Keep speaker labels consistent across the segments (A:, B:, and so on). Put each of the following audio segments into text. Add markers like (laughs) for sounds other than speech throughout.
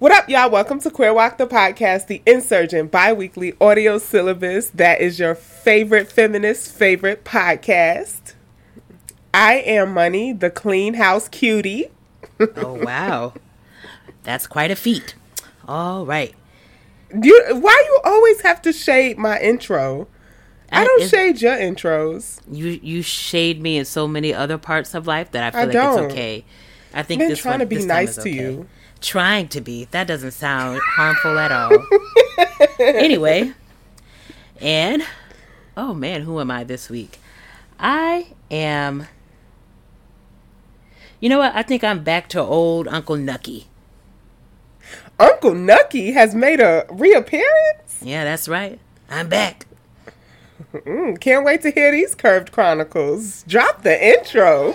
A: What up, y'all? Welcome to Queer Walk the Podcast, the insurgent bi weekly audio syllabus that is your favorite feminist favorite podcast. I am Money, the clean house cutie.
B: oh, wow. That's quite a feat. All right.
A: You, why you always have to shade my intro? I don't shade your intros.
B: You you shade me in so many other parts of life that I feel I like don't. it's okay. I think
A: I've
B: been this
A: trying
B: one,
A: to be nice to okay. you
B: trying to be. That doesn't sound harmful at all. (laughs) anyway, and oh man, who am I this week? I am. You know what? I think I'm back to old Uncle Nucky.
A: Uncle Nucky has made a reappearance?
B: Yeah, that's right. I'm back.
A: Mm, can't wait to hear these curved chronicles. Drop the intro.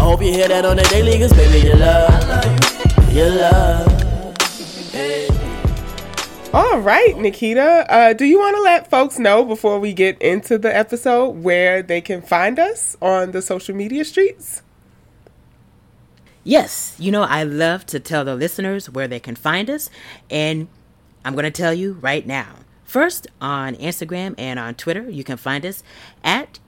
C: I hope you hear that on the daily, cause baby, you love, you love.
A: All right, Nikita. Uh, do you want to let folks know before we get into the episode where they can find us on the social media streets?
B: Yes, you know, I love to tell the listeners where they can find us, and I'm going to tell you right now. First, on Instagram and on Twitter, you can find us at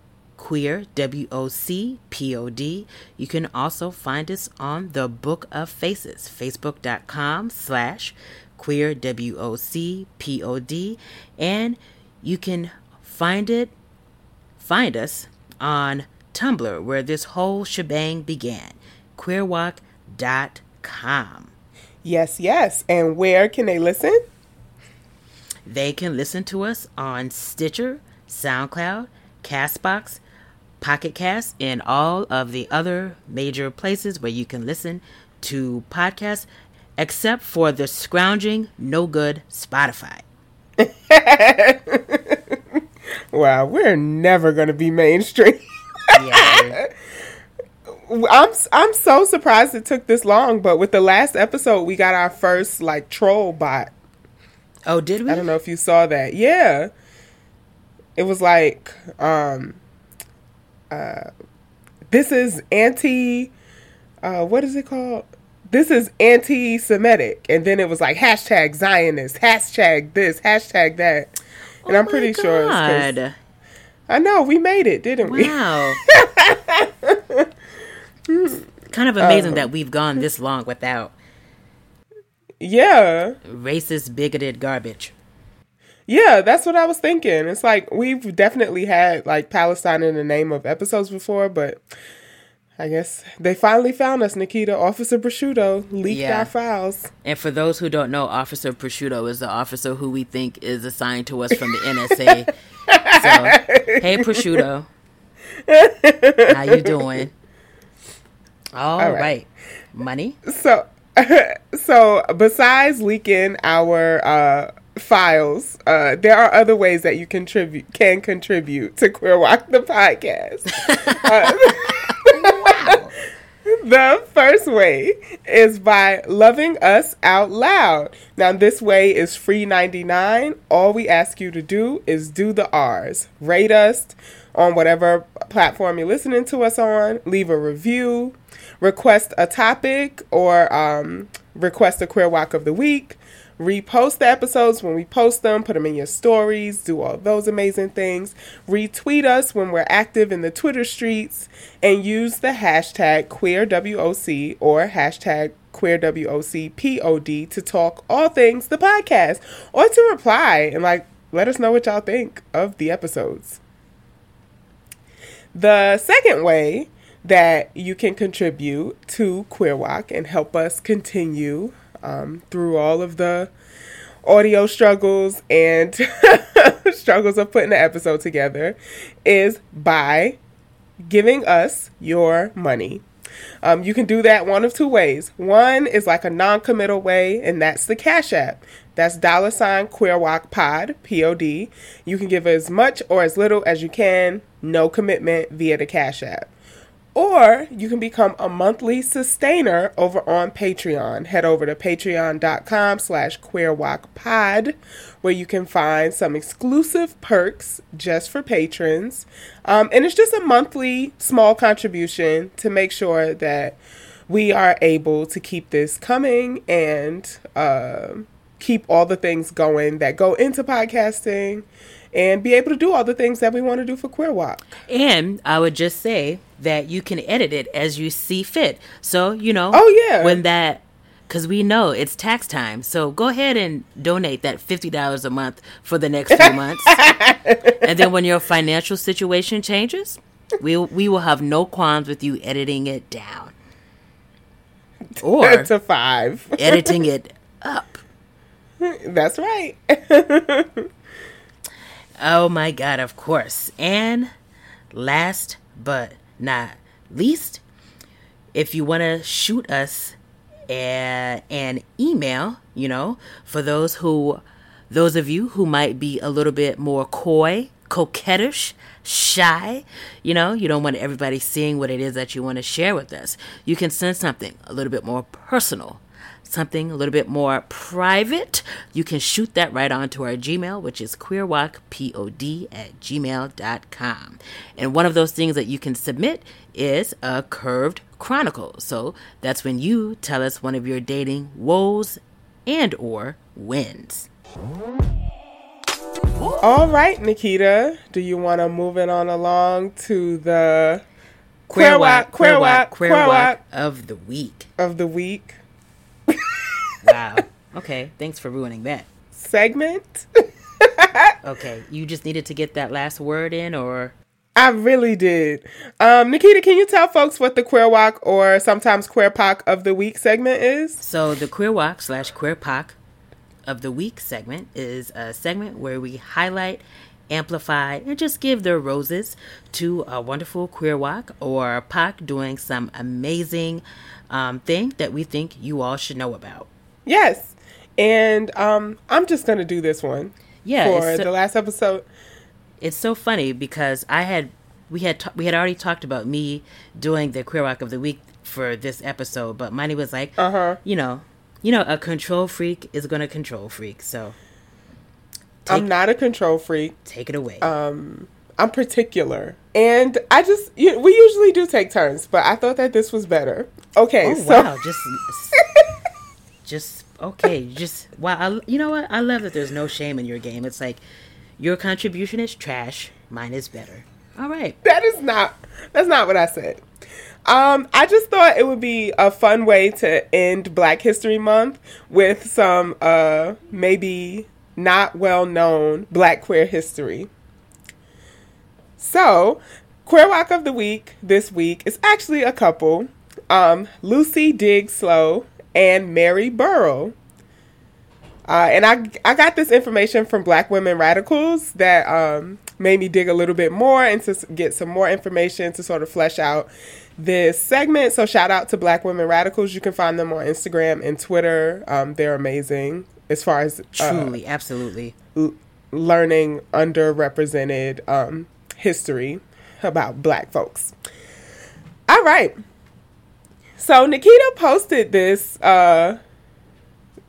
B: queer W O C P O D. You can also find us on the Book of Faces, facebook.com slash queer W O C P O D. And you can find it, find us on Tumblr, where this whole shebang began, queerwalk.com.
A: Yes, yes. And where can they listen?
B: They can listen to us on Stitcher, SoundCloud, Castbox, Pocket Cast, and all of the other major places where you can listen to podcasts, except for the scrounging, no good Spotify. (laughs)
A: wow, we're never going to be mainstream. yeah. (laughs) I'm I'm so surprised it took this long, but with the last episode, we got our first like troll bot.
B: Oh, did we?
A: I don't know if you saw that. Yeah, it was like um, uh, this is anti, uh, what is it called? This is anti Semitic. And then it was like hashtag Zionist, hashtag this, hashtag that. And
B: oh
A: I'm pretty
B: God.
A: sure it's I know, we made it, didn't we?
B: Wow. (laughs) kind of amazing um, that we've gone this long without.
A: Yeah.
B: Racist, bigoted garbage.
A: Yeah, that's what I was thinking. It's like we've definitely had like Palestine in the name of episodes before, but I guess they finally found us, Nikita. Officer Prosciutto leaked yeah. our files.
B: And for those who don't know, Officer Prosciutto is the officer who we think is assigned to us from the NSA. so, (laughs) hey, Prosciutto. How you doing? All, All right. right. Money?
A: So, (laughs) so besides leaking our uh, files. Uh, there are other ways that you contribute can contribute to Queer Walk the podcast. uh. (laughs) The first way is by loving us out loud. Now, this way is free 99. All we ask you to do is do the R's. Rate us on whatever platform you're listening to us on, leave a review, request a topic, or um, request a queer walk of the week repost the episodes when we post them, put them in your stories, do all those amazing things. Retweet us when we're active in the Twitter streets, and use the hashtag QueerWOC or hashtag QueerWOCPOD to talk all things the podcast or to reply and like let us know what y'all think of the episodes. The second way that you can contribute to Queer Walk and help us continue um, through all of the audio struggles and (laughs) struggles of putting the episode together is by giving us your money. Um, you can do that one of two ways. One is like a non committal way, and that's the Cash App. That's dollar sign Queer Walk Pod, P O D. You can give as much or as little as you can, no commitment via the Cash App. Or you can become a monthly sustainer over on Patreon. Head over to patreon.com slash queerwalkpod where you can find some exclusive perks just for patrons. Um, and it's just a monthly small contribution to make sure that we are able to keep this coming and uh, keep all the things going that go into podcasting and be able to do all the things that we want to do for Queer Walk.
B: And I would just say that you can edit it as you see fit. So, you know,
A: Oh, yeah.
B: when that because we know it's tax time. So go ahead and donate that $50 a month for the next few months. (laughs) and then when your financial situation changes, we, we will have no qualms with you editing it down (laughs) or
A: to five.
B: editing it up. (laughs)
A: That's right.
B: Oh my God, of course. And last but not least, if you want to shoot us a, an email, you know, for those who, those of you who might be a little bit more coy, coquettish, shy, you know, you don't want everybody seeing what it is that you want to share with us. You can send something a little bit more personal something a little bit more private, you can shoot that right onto our Gmail, which is queerwalkpod at gmail.com. And one of those things that you can submit is a curved chronicle. So that's when you tell us one of your dating woes and or wins.
A: All right, Nikita, do you want to move it on along to the Queer Walk, Queer Walk,
B: Queer Walk of the week.
A: of the week
B: Wow. (laughs) okay, thanks for ruining that.
A: segment? (laughs)
B: Okay, you just needed to get that last word in, or
A: I really did. Um, Nikita, can you tell folks what the Queer Walk or sometimes Queer Pock of the week segment is?
B: So the Queer Walk slash Queer Pock of the Week segment is a segment where we highlight, amplify, and just give their roses to a wonderful queer walk or Pac doing some amazing um, thing that we think you all should know about.
A: Yes. And um, I'm just going to do this one
B: Yeah,
A: for
B: so-
A: the last episode.
B: it's so funny because I had we had ta- we had already talked about me doing the queer rock of the week for this episode, but Money was like,
A: Uh-huh.
B: you know, you know, a control freak is gonna control freak, so
A: I'm not a control freak.
B: take it away.
A: Um, I'm particular. And I just, you, we usually do take turns, but I thought that this was better. Okay,
B: oh
A: so.
B: wow, just (laughs) just okay, just wow. You know what? I love that there's no shame in your game. It's like your contribution is trash, mine is better. All right.
A: that is not that's not what I said. Um, I just thought it would be a fun way to end Black History Month with some uh maybe not well known black queer history. So, Queer Walk of the Week this week is actually a couple. Um, Lucy Diggs Slowe and Mary Burrill. Uh, and I I got this information from Black Women Radicals that um, made me dig a little bit more and to get some more information to sort of flesh out this segment. So shout out to Black Women Radicals. You can find them on Instagram and Twitter. Um, they're amazing as far as uh,
B: Truly, absolutely.
A: l- learning underrepresented um, history about Black folks. All right. So Nikita posted this uh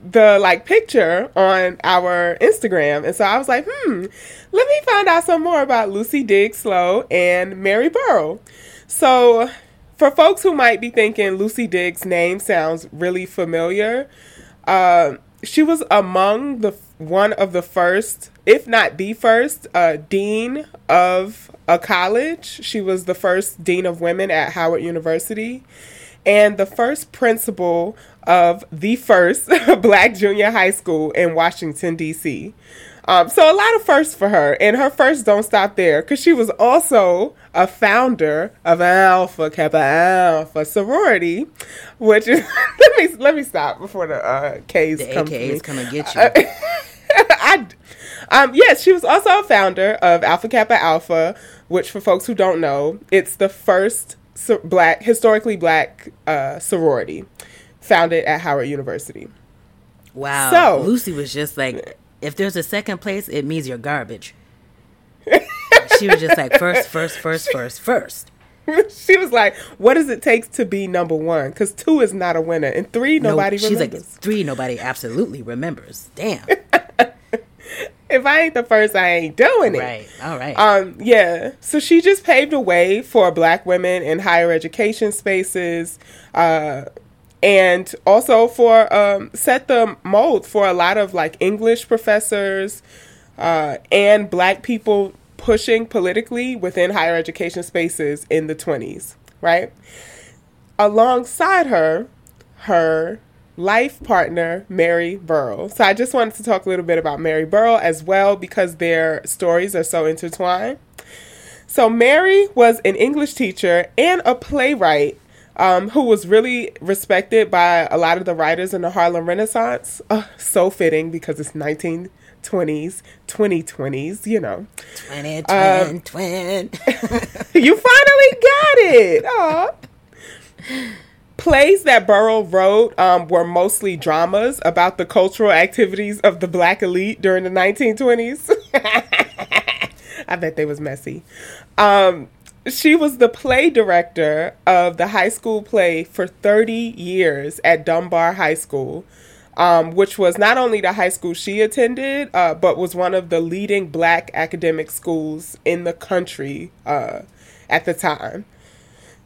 A: the like picture on our Instagram. And so I was like, hmm, let me find out some more about Lucy Diggs Slowe and Mary Burrill. So for folks who might be thinking Lucy Diggs' name sounds really familiar, uh, she was among the one of the first, if not the first, uh, dean of a college. She was the first dean of women at Howard University and the first principal of the first (laughs) black junior high school in Washington, D.C. Um, so a lot of firsts for her, and her firsts don't stop there because she was also a founder of Alpha Kappa Alpha sorority, which is (laughs) let me let me stop before the uh, K's
B: The
A: come for me.
B: AKAs come and get you. (laughs)
A: I, um, yes, she was also a founder of Alpha Kappa Alpha, which, for folks who don't know, it's the first so- black, historically black uh, sorority founded at Howard University.
B: wow.
A: so-
B: Lucy was just like, if there's a second place, it means you're garbage. (laughs) she was just like, first, first, first, first, first. (laughs)
A: she was like, "What does it take to be number one? Because two is not a winner, and three nobody
B: no, she's
A: remembers.
B: like three. Nobody absolutely remembers. Damn. (laughs)
A: if I ain't the first, I ain't doing it."
B: right. All right.
A: Um, yeah. So she just paved a way for black women in higher education spaces, uh, and also for um, set the mold for a lot of like English professors uh, and black people pushing politically within higher education spaces in the 20s, right? Alongside her, her life partner, Mary Burrill. So I just wanted to talk a little bit about Mary Burrill as well because their stories are so intertwined. So Mary was an English teacher and a playwright um, who was really respected by a lot of the writers in the Harlem Renaissance. Uh, so fitting because it's 1920s, 2020s, you know.
B: twin,
A: um, (laughs)
B: twin.
A: you finally got it. (laughs) Aw. Plays that Burrill wrote um, were mostly dramas about the cultural activities of the black elite during the 1920s. (laughs) I bet they was messy. Um, she was the play director of the high school play for 30 years at Dunbar High School, um, which was not only the high school she attended, uh, but was one of the leading black academic schools in the country uh, at the time.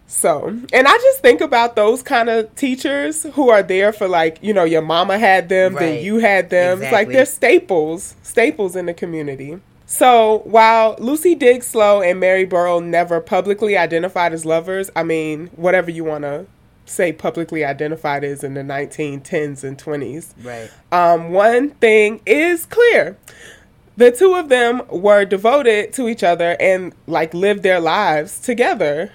A: So, and I just think about those kind of teachers who are there for like, you know, your mama had them, then you had them. It's like they're staples, staples in the community. So while Lucy Diggs Slowe and Mary Burrill never publicly identified as lovers, I mean, whatever you want to say publicly identified as in the 1910s and 20s,
B: right.
A: um, one thing is clear. The two of them were devoted to each other and like lived their lives together.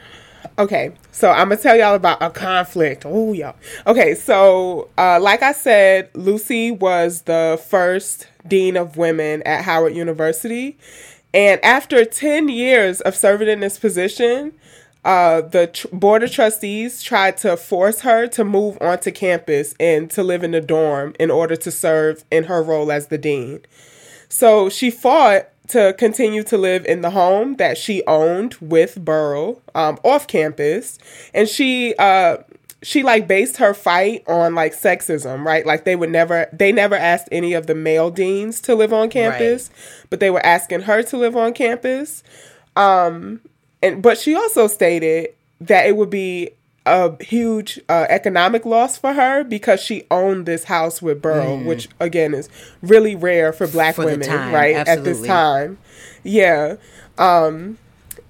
A: Okay, so I'm gonna tell y'all about a conflict. Oh, y'all. Okay, so uh, like I said, Lucy was the first dean of women at Howard University, and after 10 years of serving in this position, uh, the tr- board of trustees tried to force her to move onto campus and to live in the dorm in order to serve in her role as the dean. So she fought to continue to live in the home that she owned with Burrill um, off campus, and she uh, she like based her fight on like sexism, right? Like they would never they never asked any of the male deans to live on campus, but they were asking her to live on campus. Um, and but she also stated that it would be a huge uh, economic loss for her because she owned this house with Burrill, which again is really rare for black
B: Mm. For
A: women,
B: time,
A: right? At this time, yeah. Um,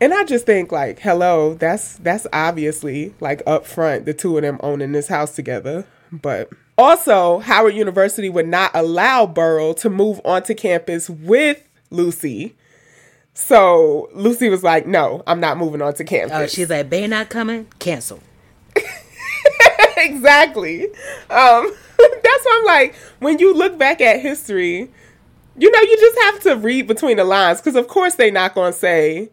A: and I just think like, hello, that's that's obviously like up front, the two of them owning this house together. But also, Howard University would not allow Burrill to move onto campus with Lucy. So Lucy was like, "No, I'm not moving on to campus."
B: Oh, she's like, Bay not coming? Cancel.
A: Exactly. Um, (laughs) that's why I'm like, when you look back at history, you know, you just have to read between the lines because, of course, they're not going to say,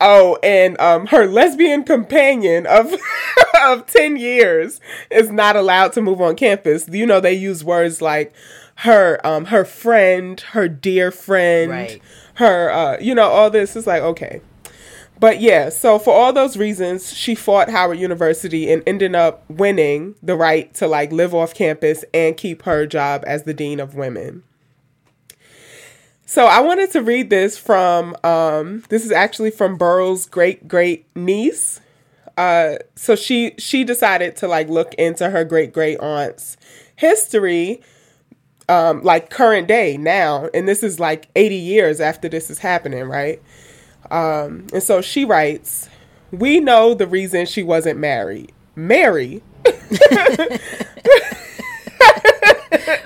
A: "Oh, and um, her lesbian companion of (laughs) of ten years is not allowed to move on campus." You know, they use words like her um her friend, her dear friend,
B: Right.
A: her uh, you know, all this is like okay. But yeah, so for all those reasons, she fought Howard University and ended up winning the right to like live off campus and keep her job as the dean of women. So I wanted to read this from um this is actually from Burrill's great great niece. Uh so she she decided to like look into her great great aunt's history um like current day now and this is like 80 years after this is happening, right? Um, and so she writes, We know the reason she wasn't married. Mary. (laughs)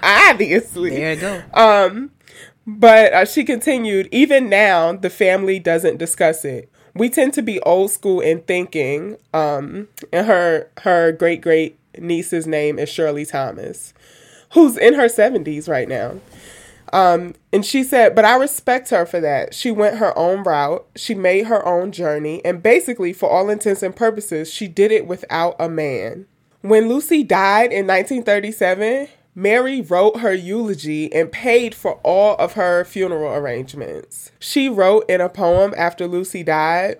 A: Obviously.
B: There you go.
A: Um, But uh, she continued, even now, the family doesn't discuss it. We tend to be old school in thinking. Um, and her her great great niece's name is Shirley Thomas, who's in her seventies right now. Um, and she said, but I respect her for that. She went her own route. She made her own journey. And basically, for all intents and purposes, she did it without a man. When Lucy died in 1937, Mary wrote her eulogy and paid for all of her funeral arrangements. She wrote in a poem after Lucy died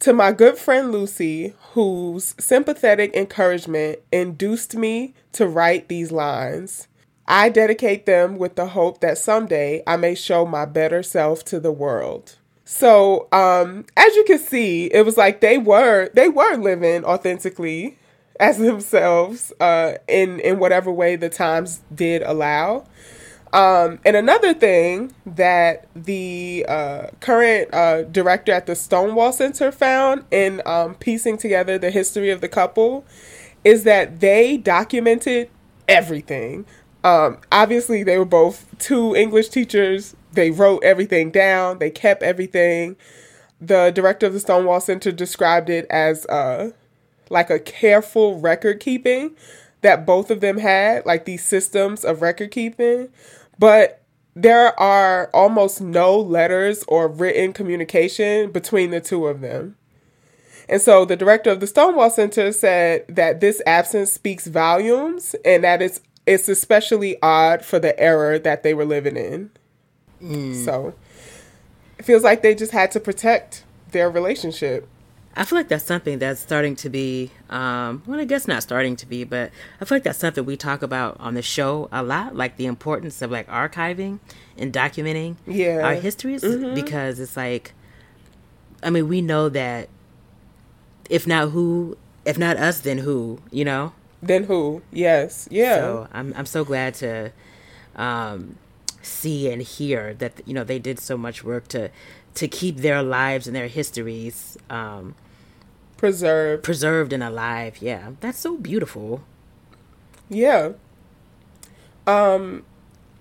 A: To my good friend Lucy, whose sympathetic encouragement induced me to write these lines. I dedicate them with the hope that someday I may show my better self to the world. So, um, as you can see, it was like they were they were living authentically as (laughs) themselves uh, in in whatever way the times did allow. Um, and another thing that the uh, current uh, director at the Stonewall Center found in um, piecing together the history of the couple is that they documented everything. Um, obviously, they were both two English teachers. They wrote everything down. They kept everything. The director of the Stonewall Center described it as uh, like a careful record keeping that both of them had, like these systems of record keeping. But there are almost no letters or written communication between the two of them. And so the director of the Stonewall Center said that this absence speaks volumes and that it's it's especially odd for the era that they were living in. Mm. So it feels like they just had to protect their relationship.
B: I feel like that's something that's starting to be, um, well, I guess not starting to be, but I feel like that's something we talk about on the show a lot, like the importance of like archiving and documenting
A: yeah.
B: our histories mm-hmm. because it's like, I mean, we know that if not who, if not us, then who, you know?
A: Then who? Yes. Yeah.
B: So I'm, I'm so glad to, um, see and hear that, you know, they did so much work to, to keep their lives and their histories, um,
A: preserved
B: preserved and alive yeah that's so beautiful
A: yeah um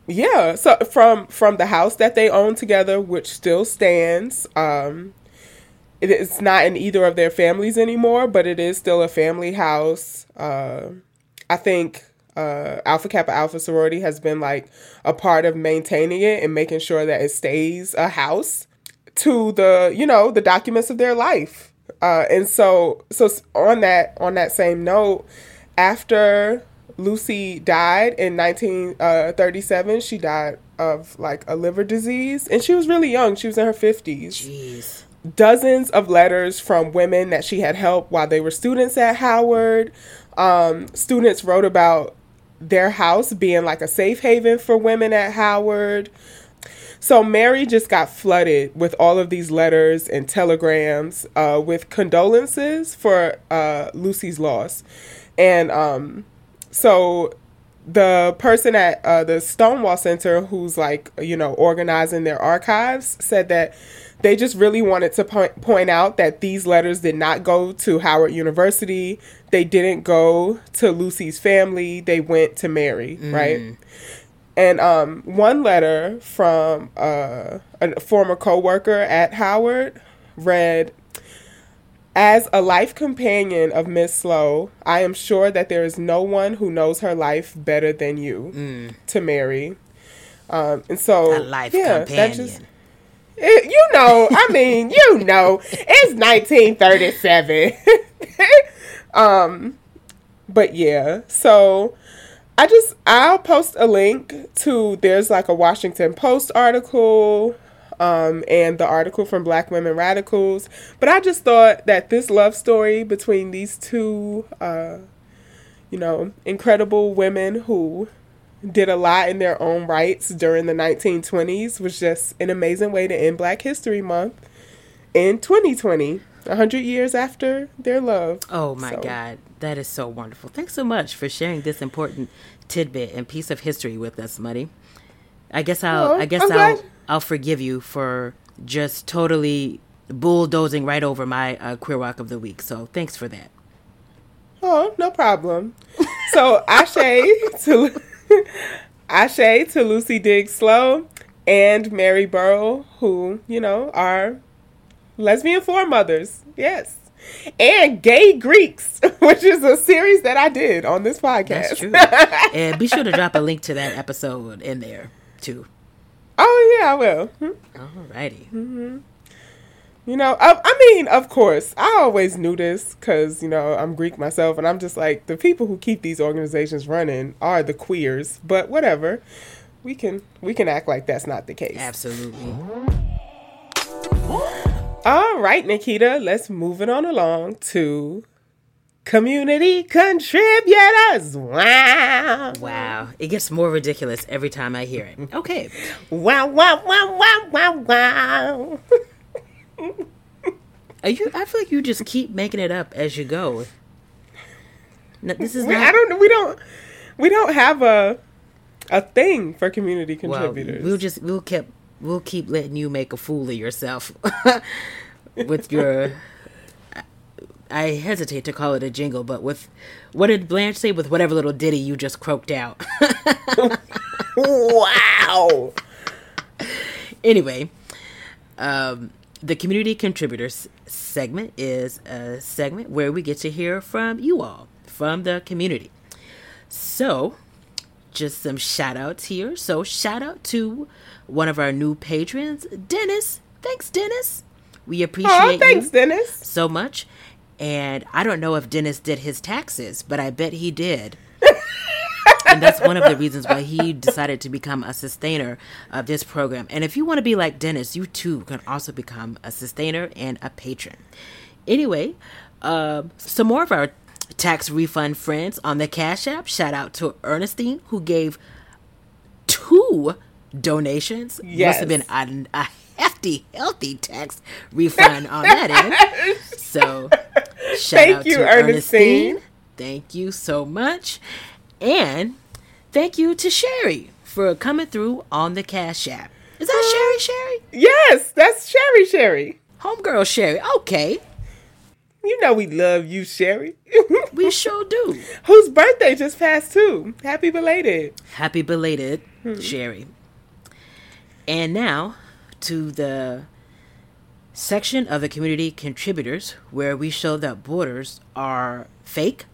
A: yeah so from from the house that they own together which still stands um it is not in either of their families anymore but it is still a family house uh i think uh, Alpha Kappa Alpha sorority has been like a part of maintaining it and making sure that it stays a house to the you know the documents of their life uh, and so, so on that on that same note, after Lucy died in 1937, uh, she died of like a liver disease, and she was really young. She was in her 50s.
B: Jeez.
A: Dozens of letters from women that she had helped while they were students at Howard. Um, students wrote about their house being like a safe haven for women at Howard. So Mary just got flooded with all of these letters and telegrams uh, with condolences for uh, Lucy's loss. And um, so the person at uh, the Stonewall Center who's like, you know, organizing their archives said that they just really wanted to point, point out that these letters did not go to Howard University. They didn't go to Lucy's family. They went to Mary, mm. right? And um, one letter from uh, a former coworker at Howard read, "As a life companion of Miss Slowe, I am sure that there is no one who knows her life better than you." Mm. To Mary, um, and so
B: a life yeah, companion. Just,
A: it, you know, I mean, you know, it's 1937. (laughs) um, but yeah, so I just I'll post a link to there's like a Washington Post article um, and the article from Black Women Radicals. But I just thought that this love story between these two, uh, you know, incredible women who did a lot in their own rights during the 1920s was just an amazing way to end Black History Month in 2020, 100 years after their love.
B: Oh my so. God. That is so wonderful. Thanks so much for sharing this important tidbit and piece of history with us, Muddy. I guess I'll oh, I guess okay. I'll I'll forgive you for just totally bulldozing right over my uh, queer walk of the week. So thanks for that.
A: Oh, no problem. So Ashe (laughs) to (laughs) Ashe to Lucy Diggs Slowe. and Mary Burrill, who, you know, are lesbian foremothers. Yes. And Gay Greeks, (laughs) which is a series that I did on this podcast.
B: That's true. (laughs) and be sure to drop a link to that episode in there too.
A: Oh yeah, I will. Hmm.
B: Alrighty.
A: You know, I, I mean, of course, I always knew this because you know I'm Greek myself, and I'm just like the people who keep these organizations running are the queers. But whatever, we can we can act like that's not the case.
B: Absolutely.
A: All right, Nikita, let's move it on along to community contributors. Wow.
B: Wow. It gets more ridiculous every time I hear it. Okay.
A: Wow, wow, wow, wow, wow, wow. (laughs)
B: Are you I feel like you just keep making it up as you go. No, this is
A: We,
B: not
A: I don't we don't we don't have a a thing for community
B: well,
A: contributors.
B: we'll just we'll keep we'll keep letting you make a fool of yourself (laughs) with your I hesitate to call it a jingle, but with what did Blanche say with whatever little ditty you just croaked out. (laughs)
A: wow.
B: anyway, um, the community contributors segment is a segment where we get to hear from you all, from the community. So, just some shout outs here. So, shout out to one of our new patrons, Dennis. Thanks, Dennis. We appreciate
A: Oh, thanks,
B: you
A: Dennis.
B: so much. And I don't know if Dennis did his taxes, but I bet he did. (laughs) and that's one of the reasons why he decided to become a sustainer of this program. And if you want to be like Dennis, you too can also become a sustainer and a patron. Anyway, uh, some more of our tax refund friends on the Cash App. Shout out to Ernestine, who gave two donations.
A: Yes.
B: Must have been a, a hefty, healthy tax refund on that end. (laughs) So, shout
A: Thank
B: out
A: you,
B: to
A: Ernestine.
B: Thank you so much. And thank you to Sherry for coming through on the Cash App. Is that uh, Sherry Sherry?
A: Yes, that's Sherry Sherry.
B: Homegirl Sherry. Okay.
A: You know we love you, Sherry. (laughs)
B: We sure do.
A: Whose birthday just passed too. Happy belated.
B: Happy belated, hmm. Sherry. And now to the section of the community contributors where we show that borders are fake.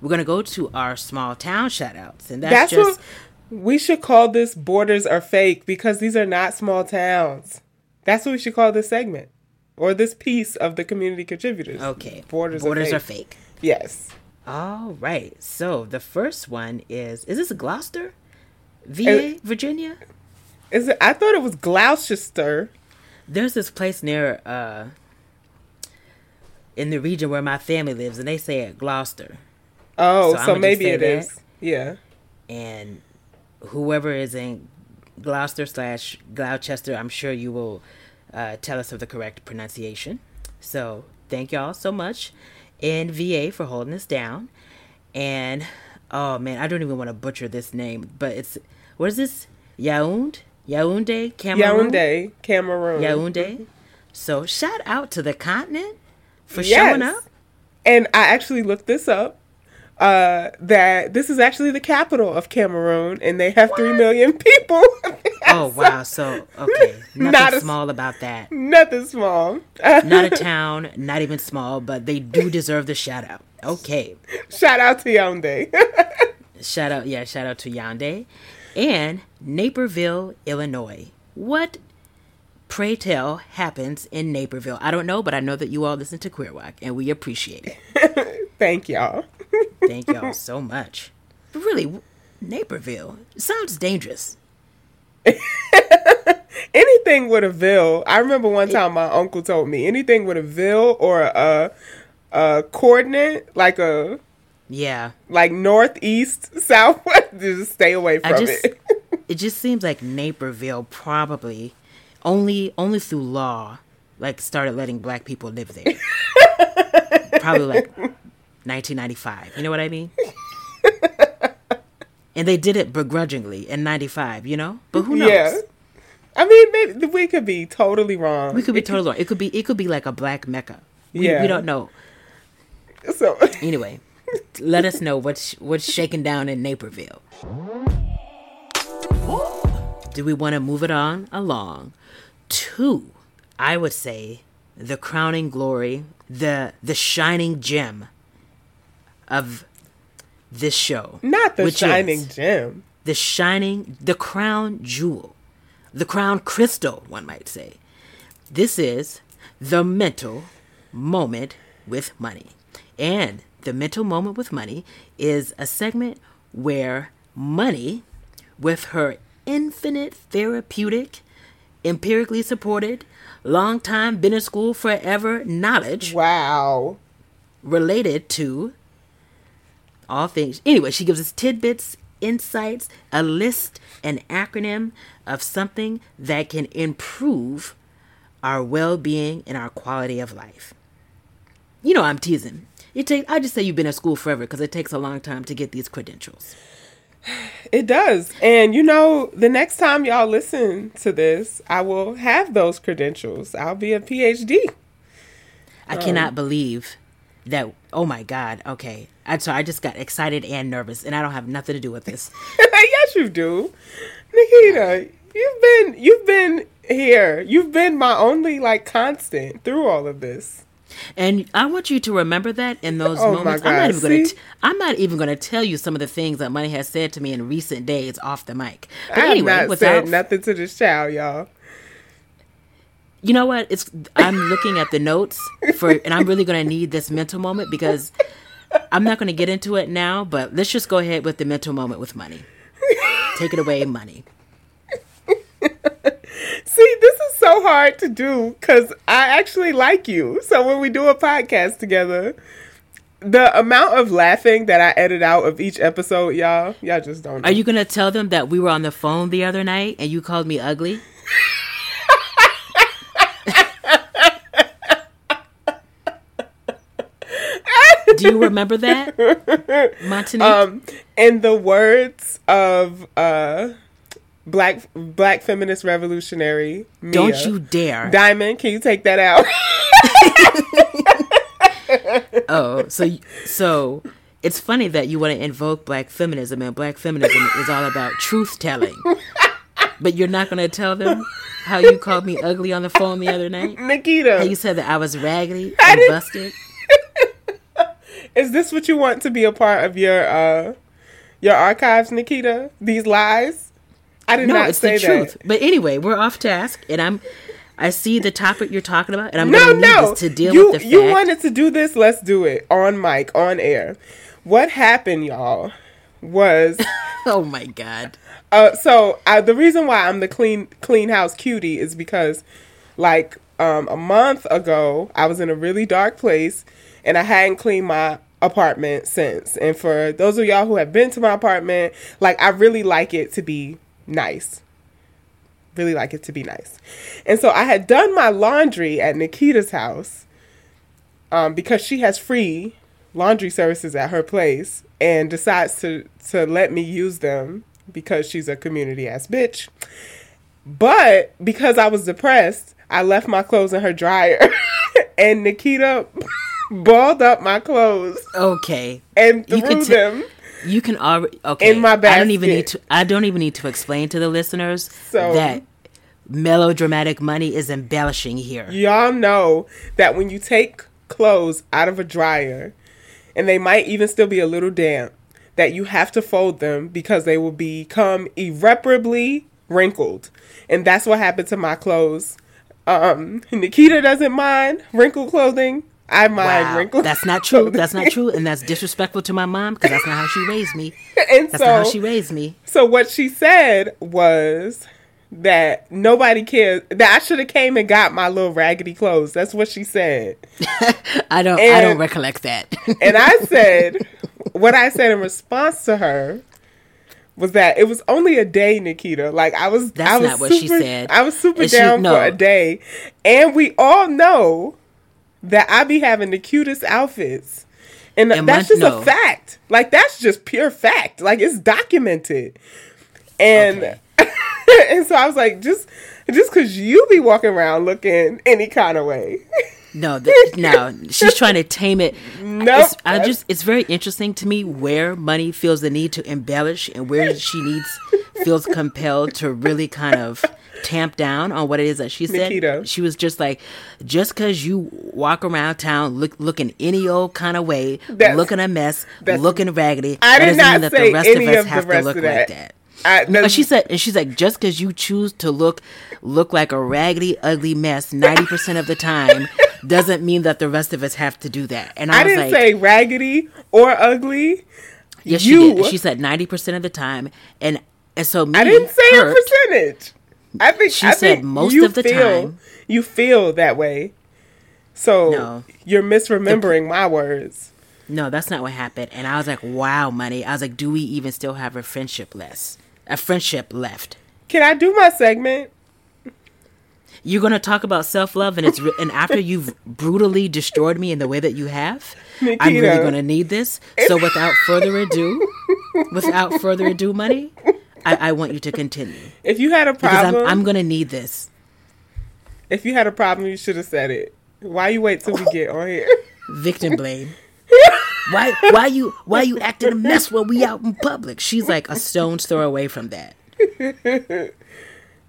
B: We're going to go to our small town shoutouts. And that's,
A: That's,
B: just.
A: what we should call this borders are fake because these are not small towns. That's what we should call this segment. Or this piece of the community contributors.
B: Okay.
A: Borders,
B: borders
A: are,
B: are
A: fake.
B: fake.
A: Yes.
B: All right. So the first one is is this Gloucester? VA, Virginia?
A: Is it I thought it was Gloucester.
B: There's this place near uh in the region where my family lives and they say it Gloucester.
A: Oh,
B: So
A: so, maybe it
B: that.
A: is. Yeah.
B: And whoever is in Gloucester slash Gloucester, I'm sure you will uh, tell us of the correct pronunciation. So thank y'all so much in VA for holding us down. And oh man, I don't even want to butcher this name, but it's what is this? Yaoundé? Yaoundé, Cameroon?
A: Yaoundé, Cameroon.
B: Yaoundé. So shout out to the continent for
A: Yes.
B: showing up.
A: And I actually looked this up. Uh, that this is actually the capital of Cameroon, and they have three million people. (laughs)
B: Oh wow! So okay, (laughs) nothing
A: Not a-
B: small about that.
A: Nothing small. (laughs)
B: Not a town, not even small, but they do deserve the shout out. Okay,
A: Shout out to Yaoundé.
B: shout out, yeah, shout out to Yaoundé and Naperville, Illinois. What, pray tell, happens in Naperville? I don't know, but I know that you all listen to Queer Walk, and we appreciate it.
A: Thank y'all.
B: Thank y'all so much. But really, Naperville sounds dangerous. (laughs)
A: Anything with a Ville. I remember one time my uncle told me anything with a Ville or a, a coordinate, like a
B: Yeah,
A: like northeast, (laughs) southwest, just stay away from
B: just
A: it. (laughs)
B: it just seems like Naperville probably only only through law like started letting black people live there. probably like 1995. You know what I mean? (laughs) and they did it begrudgingly in 95, you know? But who knows?
A: Yeah. I mean, maybe we could be totally wrong.
B: We could be totally wrong. It could be it could be like a black mecca. We,
A: Yeah.
B: we don't know.
A: So (laughs)
B: Anyway, let us know what's what's shaking down in Naperville. do we want to move it on along to, I would say, the crowning glory, the the shining gem of this show.
A: Not the shining gem.
B: The shining, the crown jewel, the crown crystal, one might say. This is the mental moment with money. And the mental moment with money is a segment where money, with her infinite therapeutic, empirically supported, long time been in school forever knowledge
A: Wow.
B: related to all things. Anyway, she gives us tidbits, insights, a list, an acronym of something that can improve our well-being and our quality of life. You know, I'm teasing. It take I just say you've been at school forever because it takes a long time to get these credentials.
A: It does. And you know, the next time y'all listen to this, I will have those credentials. I'll be a PhD.
B: I cannot um, believe that. Oh my God. Okay. I'm sorry. I just got excited and nervous, and I don't have nothing to do with this. (laughs)
A: yes, you do. Nikita, you've been you've been here. You've been my only like constant through all of this.
B: And I want you to remember that in those
A: Oh, my
B: moments. I'm not even going to. I'm not even going to tell you some of the things that Money has said to me in recent days off the mic. But
A: I have
B: anyway,
A: not
B: without
A: said nothing to this child, y'all.
B: You know what? It's I'm looking at the notes for, and I'm really going to need this mental moment because I'm not going to get into it now. But let's just go ahead with the mental moment with Money. Take it away, Money.
A: See, this is so hard to do because I actually like you. So when we do a podcast together, the amount of laughing that I edit out of each episode, y'all, y'all just don't. Know.
B: Are you going to tell them that we were on the phone the other night and you called me ugly? Do you remember that, (laughs) Montanique?
A: um, in the words of uh, black black feminist revolutionary, Mia,
B: Don't you dare!
A: Diamond? Can you take that out? (laughs)
B: Oh, so so it's funny that you want to invoke black feminism, and black feminism is all about truth telling. But you're not going to tell them how you called me ugly on the phone the other night.
A: Nikita,
B: How you said that I was raggedy
A: I
B: and busted.
A: Is this what you want to be a part of your uh your archives, Nikita? These lies? I did
B: No,
A: not
B: it's
A: say
B: the
A: that.
B: truth. But anyway, we're off task, and I'm. I see the topic you're talking about, and I'm
A: No,
B: going
A: no.
B: this to deal
A: you,
B: with the fact.
A: you wanted to do this. Let's do it on mic, on air. What happened, y'all, was (laughs)
B: oh my god!
A: uh, so uh, the reason why I'm the clean clean house cutie is because, like, um, a month ago, I was in a really dark place, and I hadn't cleaned my apartment since. And for those of y'all who have been to my apartment, like, I really like it to be nice. Really like it to be nice. And so I had done my laundry at Nikita's house um, because she has free laundry services at her place and decides to, to let me use them because she's a community ass bitch. But because I was depressed, I left my clothes in her dryer (laughs) and Nikita balled up my clothes
B: Okay,
A: and
B: You
A: threw
B: can t-
A: them.
B: you can already okay.
A: In my
B: I don't even need to. I don't even need to explain to the listeners
A: So-
B: that melodramatic money is embellishing here.
A: Y'all know that when you take clothes out of a dryer and they might even still be a little damp, that you have to fold them because they will become irreparably wrinkled. And that's what happened to my clothes. Um, (laughs) Nikita doesn't mind wrinkled clothing. I mind
B: Wow,
A: wrinkled.
B: that's not true. That's not true, and that's disrespectful to my mom because that's not how she raised me. (laughs)
A: and
B: That's
A: so,
B: not how she raised me.
A: so what she said was that nobody cares that I should have came and got my little raggedy clothes. That's what she said. (laughs)
B: I don't. I don't recollect that. (laughs)
A: And I said, what I said in response to her was that it was only a day, Nikita. Like I was,
B: That's
A: I was
B: not what she said.
A: I was super
B: And she-
A: down
B: no.
A: for a day, and we all know that I be having the cutest outfits, and,
B: And
A: that's just
B: no.
A: a fact. Like that's just pure fact. Like it's documented, and
B: Okay. (laughs)
A: and so I was like, just just because you be walking around looking any kind of way.
B: No, th- no, she's (laughs) trying to tame it.
A: Nope.
B: I just, it's very interesting to me where money feels the need to embellish and where she needs feels compelled to really kind of tamp down on what it is that she said.
A: Nikita.
B: She was just like, just because you walk around town look, looking any old kind of way,
A: That's-
B: looking a mess, looking raggedy,
A: I did
B: doesn't mean
A: not
B: that the rest
A: any
B: of us
A: of
B: have to look like
A: that. I,
B: But she said, and she's like, just because you choose to look look like a raggedy, ugly mess ninety percent of the time, (laughs) doesn't mean that the rest of us have to do that. And I,
A: I didn't
B: like,
A: say raggedy or ugly.
B: yes, she did. She said ninety percent of the time, and and so me,
A: I didn't say
B: Kurt,
A: a percentage. I think
B: She
A: I
B: said
A: think
B: most of the
A: feel,
B: time.
A: You feel that way, so
B: No.
A: you're misremembering my words.
B: No, that's not what happened. And I was like, wow, money. I was like, do we even still have a friendship less? A friendship left?
A: Can I do my segment?
B: You're gonna talk about self love, and it's re- and after you've brutally destroyed me in the way that you have, I'm really gonna need this. So without further ado, without further ado, money, I, I want you to continue (laughs)
A: If you had a
B: because I'm
A: problem,
B: I'm gonna need this.
A: if you had a problem, you should have said it. Why you wait till we get on here? (laughs)
B: Victim blame. (laughs) Why why you why you acting a mess when we out in public? She's like a stone's throw away from that.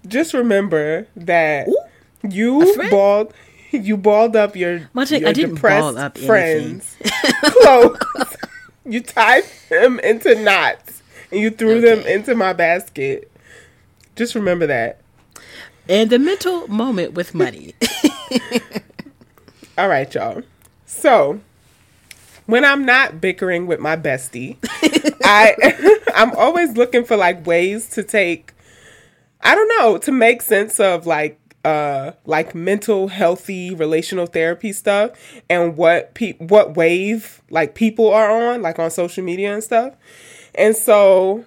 A: Just remember that
B: a
A: you balled, you balled up your,
B: Much like
A: your
B: I didn't
A: depressed
B: up
A: friends' clothes. you tied them into knots and you threw them into my basket. Just remember that.
B: And the mental moment with money. (laughs)
A: All right, y'all. So, when I'm not bickering with my bestie, (laughs) I (laughs) I'm always looking for like ways to take I don't know, to make sense of like uh like mental healthy relational therapy stuff and what pe- what wave like people are on like on social media and stuff. And so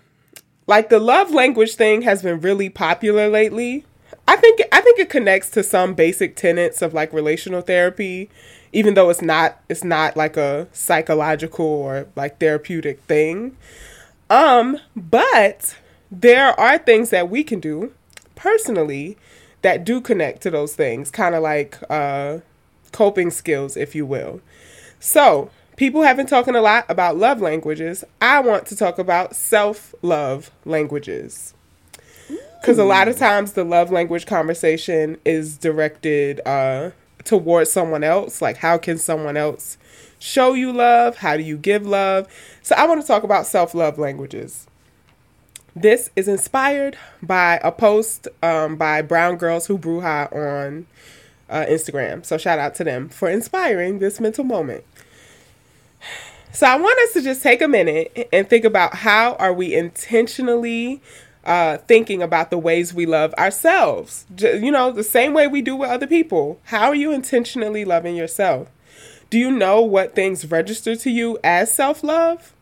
A: like the love language thing has been really popular lately. I think I think it connects to some basic tenets of like relational therapy, even though it's not it's not like a psychological or like therapeutic thing. Um, but there are things that we can do personally that do connect to those things, kind of like uh, coping skills, if you will. So, people have been talking a lot about love languages. I want to talk about self love languages. Because a lot of times the love language conversation is directed uh, towards someone else. Like, how can someone else show you love? How do you give love? So, I want to talk about self love languages. This is inspired by a post um, by Brown Girls Who Bruja on uh, Instagram. So, shout out to them for inspiring this mental moment. So, I want us to just take a minute and think about how are we intentionally uh, thinking about the ways we love ourselves. You know, the same way we do with other people. How are you intentionally loving yourself? Do you know what things register to you as self love?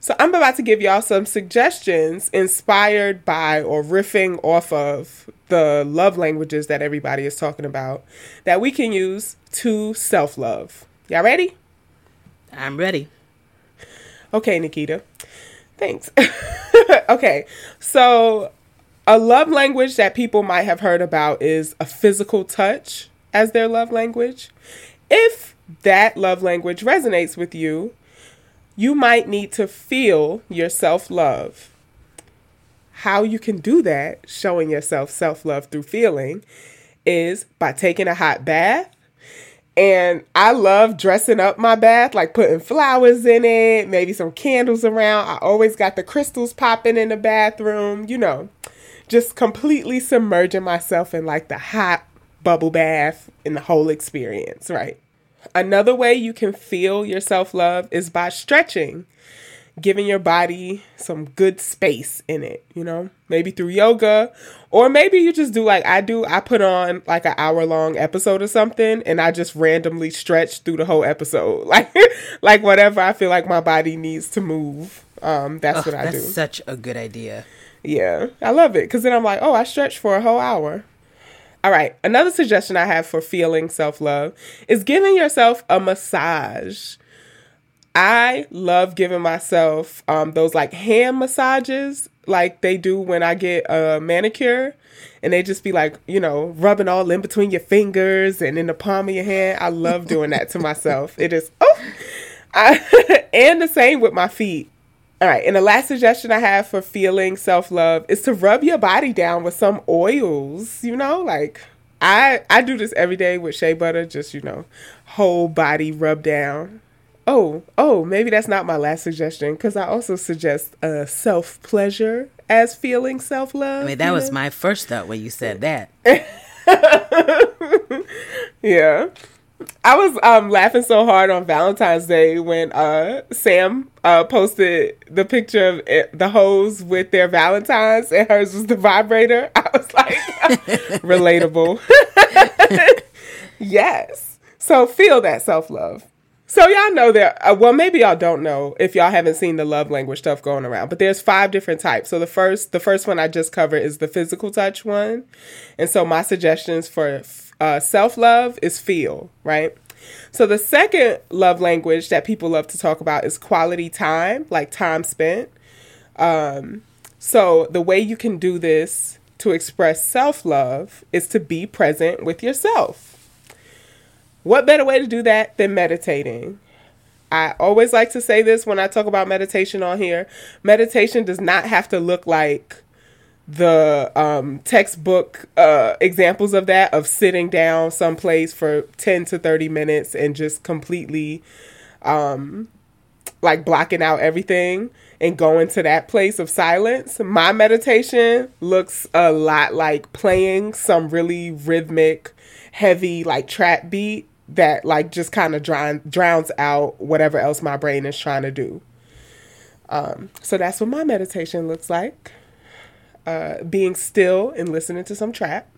A: So, I'm about to give y'all some suggestions inspired by or riffing off of the love languages that everybody is talking about that we can use to self love. Y'all ready?
B: I'm ready.
A: Okay, Nikita. Thanks. (laughs) okay, so a love language that people might have heard about is a physical touch as their love language. If that love language resonates with you, you might need to feel your self love. How you can do that, showing yourself self love through feeling, is by taking a hot bath. And I love dressing up my bath, like putting flowers in it, maybe some candles around. I always got the crystals popping in the bathroom, you know, just completely submerging myself in like the hot bubble bath and the whole experience, right? Another way you can feel your self love is by stretching, giving your body some good space in it, you know, maybe through yoga, or maybe you just do like I do. I put on like an hour long episode or something, and I just randomly stretch through the whole episode, (laughs) like like whatever I feel like my body needs to move. Um, that's
B: Ugh,
A: what I do.
B: that's
A: do.
B: such a good idea.
A: Yeah, I love it because then I'm like, oh, I stretched for a whole hour. All right, another suggestion I have for feeling self love is giving yourself a massage. I love giving myself um, those like hand massages, like they do when I get a manicure, and they just be like, you know, rubbing all in between your fingers and in the palm of your hand. I love doing that to (laughs) myself. It is oh, I, (laughs) and the same with my feet. All right, and the last suggestion I have for feeling self love is to rub your body down with some oils. You know, like I I do this every day with shea butter, just you know, whole body rub down. Oh, oh, maybe that's not my last suggestion because I also suggest uh, self pleasure as feeling self love.
B: I mean, that was my first thought when you said that. (laughs)
A: yeah. I was um, laughing so hard on Valentine's Day when uh, Sam uh, posted the picture of it, the hose with their Valentines and hers was the vibrator. (laughs) I was like, (laughs) relatable. yes. So feel that self love. So y'all know that. Uh, well, maybe y'all don't know if y'all haven't seen the love language stuff going around. But there's five different types. So the first, the first one I just covered is the physical touch one, and so my suggestions for uh, self love is feel right. So the second love language that people love to talk about is quality time, like time spent. Um, so the way you can do this to express self love is to be present with yourself. What better way to do that than meditating? I always like to say this when I talk about meditation on here. Meditation does not have to look like the um, textbook uh, examples of that, of sitting down someplace for 10 to 30 minutes and just completely um, like blocking out everything and going to that place of silence. My meditation looks a lot like playing some really rhythmic, heavy, like trap beat that like just kind of drown, drowns out whatever else my brain is trying to do. Um, so that's what my meditation looks like. Uh, being still and listening to some trap.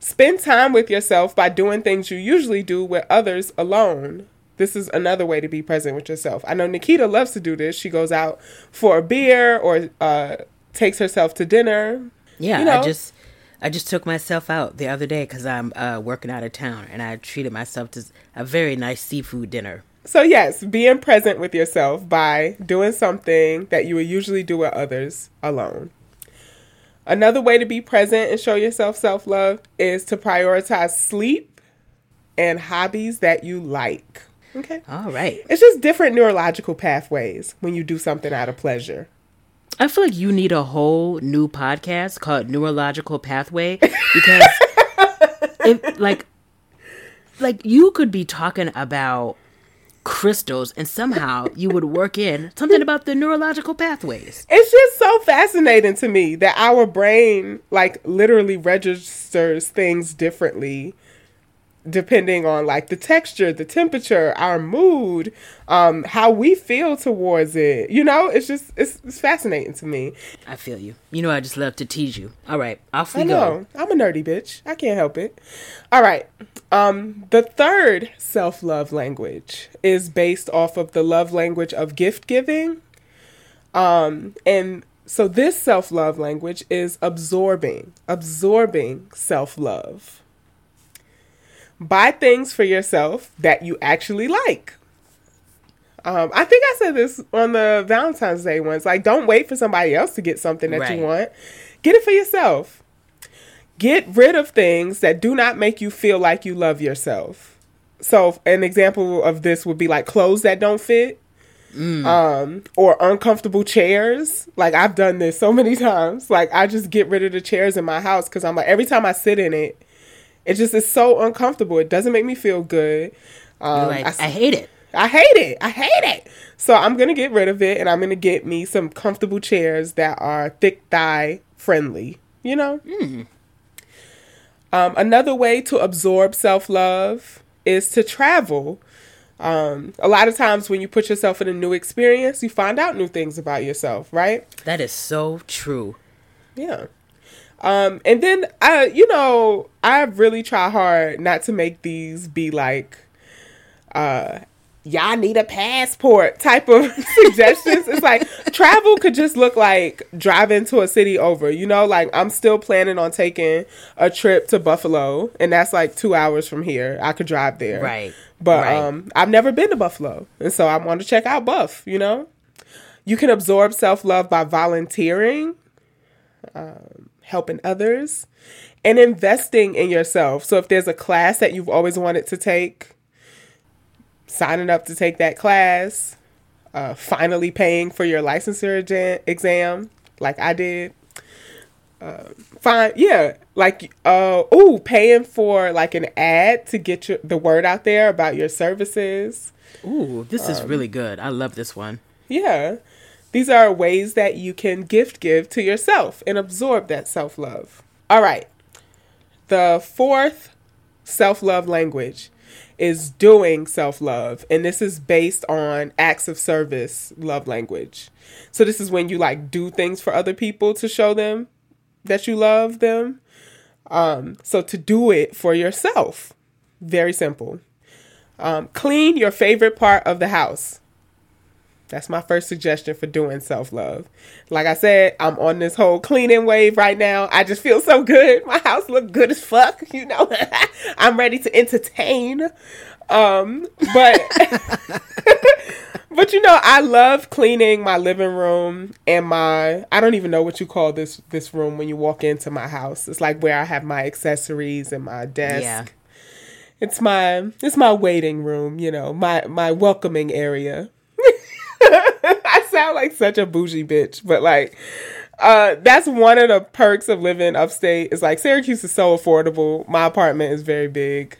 A: Spend time with yourself by doing things you usually do with others alone. This is another way to be present with yourself. I know Nikita loves to do this. She goes out for a beer or uh, takes herself to dinner.
B: Yeah,
A: You know.
B: I just I just took myself out the other day because I'm uh, working out of town, and I treated myself to a very nice seafood dinner.
A: So, yes, being present with yourself by doing something that you would usually do with others alone. Another way to be present and show yourself self love is to prioritize sleep and hobbies that you like. Okay.
B: All right.
A: It's just different neurological pathways when you do something out of pleasure.
B: I feel like you need a whole new podcast called Neurological Pathway (laughs) because if like like you could be talking about crystals and somehow you would work in something about the neurological pathways.
A: It's just so fascinating to me that our brain like literally registers things differently depending on like the texture, the temperature, our mood, um, how we feel towards it. You know, it's just it's, it's fascinating to me.
B: I feel you. You know I just love to tease you. All right, off we
A: I
B: go.
A: know. I'm a nerdy bitch. I can't help it. All right. Um, the third self love language is based off of the love language of gift giving. Um, and so this self love language is absorbing, absorbing self love. Buy things for yourself that you actually like. Um, I think I said this on the Valentine's Day ones. Like, don't wait for somebody else to get something that
B: Right.
A: you want. Get it for yourself. Get rid of things that do not make you feel like you love yourself. So, an example of this would be like clothes that don't fit, um, or uncomfortable chairs. Like I've done this so many (laughs) times. Like I just get rid of the chairs in my house because I'm like every time I sit in it, it just is so uncomfortable. It doesn't make me feel good. Um,
B: like,
A: I
B: I hate it.
A: I hate it. I hate it. So I'm gonna get rid of it, and I'm gonna get me some comfortable chairs that are thick thigh friendly. You know. Um, another way to absorb self love is to travel. Um, a lot of times when you put yourself in a new experience, you find out new things about yourself, right?
B: That is so true.
A: Yeah. Um, and then I, you know, I really try hard not to make these be like, uh, y'all need a passport type of (laughs) suggestions. it's like travel could just look like driving to a city over, you know, like I'm still planning on taking a trip to Buffalo and that's like two hours from here. I could drive there.
B: Right.
A: But
B: Right.
A: um I've never been to Buffalo. And so I want to check out Buff, you know? You can absorb self love by volunteering, um, helping others, and investing in yourself. So if there's a class that you've always wanted to take, signing up to take that class, uh, finally paying for your licensure exam, like I did. Uh, fine, yeah, like uh, oh, paying for like an ad to get your, the word out there about your services.
B: Ooh, this is really good. I love this one.
A: Yeah, these are ways that you can gift give to yourself and absorb that self love. All right, the fourth self love language is doing self love. And this is based on acts of service love language. So, this is when you like do things for other people to show them that you love them. Um, so, to do it for yourself, very simple. Um, clean your favorite part of the house. That's my first suggestion for doing self love. Like I said, I'm on this whole cleaning wave right now. I just feel so good. My house look good as fuck, (laughs) you know. (laughs) I'm ready to entertain. Um, but (laughs) but you know, I love cleaning my living room and my I don't even know what you call this this room when you walk into my house. It's like where I have my accessories and my desk.
B: Yeah.
A: It's my it's my waiting room, you know, my my welcoming area. I sound like such a bougie bitch, but like uh that's one of the perks of living upstate. Is like Syracuse is so affordable. My apartment is very big.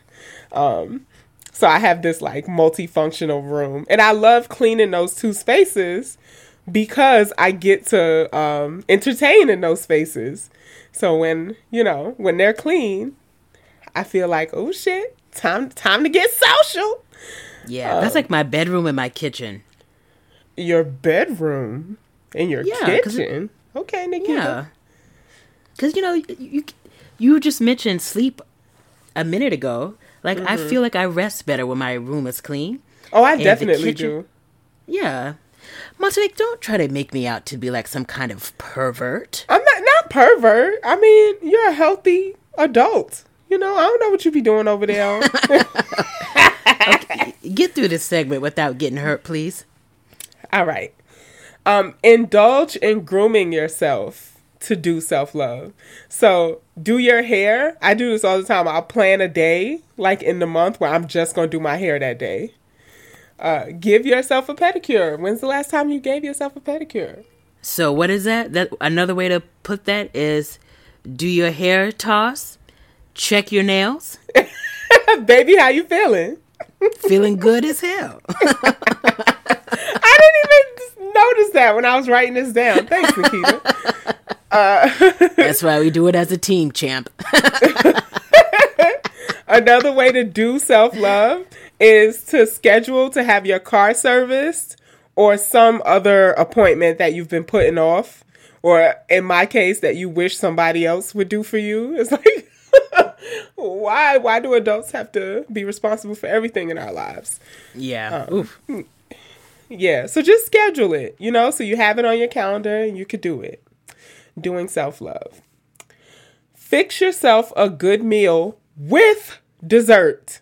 A: Um so I have this like multifunctional room and I love cleaning those two spaces because I get to um entertain in those spaces. So when, you know, when they're clean, I feel like, "Oh shit, time time to get social."
B: Yeah, that's like my bedroom and my kitchen.
A: Your bedroom and your
B: Yeah, it-
A: kitchen. okay, Nikita.
B: Yeah. Because, you know, you, you, just mentioned sleep a minute ago. Like, I mm-hmm. feel like I rest better when my room is clean.
A: Oh, I definitely
B: kitchen-
A: do.
B: Yeah. Montanique, don't try to make me out to be like some kind of pervert.
A: I'm not not pervert. I mean, you're a healthy adult. You know, I don't know what you be doing over there. (laughs)
B: Okay, get through this segment without getting hurt, please.
A: All right. Um, indulge in grooming yourself to do self love. So, do your hair. I do this all the time. I'll plan a day, like in the month, where I'm just going to do my hair that day. Uh, give yourself a pedicure. When's the last time you gave yourself a pedicure?
B: So, what is that? That another way to put that is do your hair toss, check your nails, (laughs)
A: Baby, how you feeling?
B: feeling good as hell. (laughs)
A: I didn't even notice that when I was writing this down. Thanks, Nikita. (laughs)
B: Uh, That's why we do it as a team, champ. (laughs)
A: Another way to do self love is to schedule to have your car serviced or some other appointment that you've been putting off, or in my case, that you wish somebody else would do for you. It's like, (laughs) why? Why do adults have to be responsible for everything in our lives?
B: Yeah. Um, Oof.
A: Yeah, so just schedule it, you know, so you have it on your calendar and you could do it. Doing self love. Fix yourself a good meal with dessert.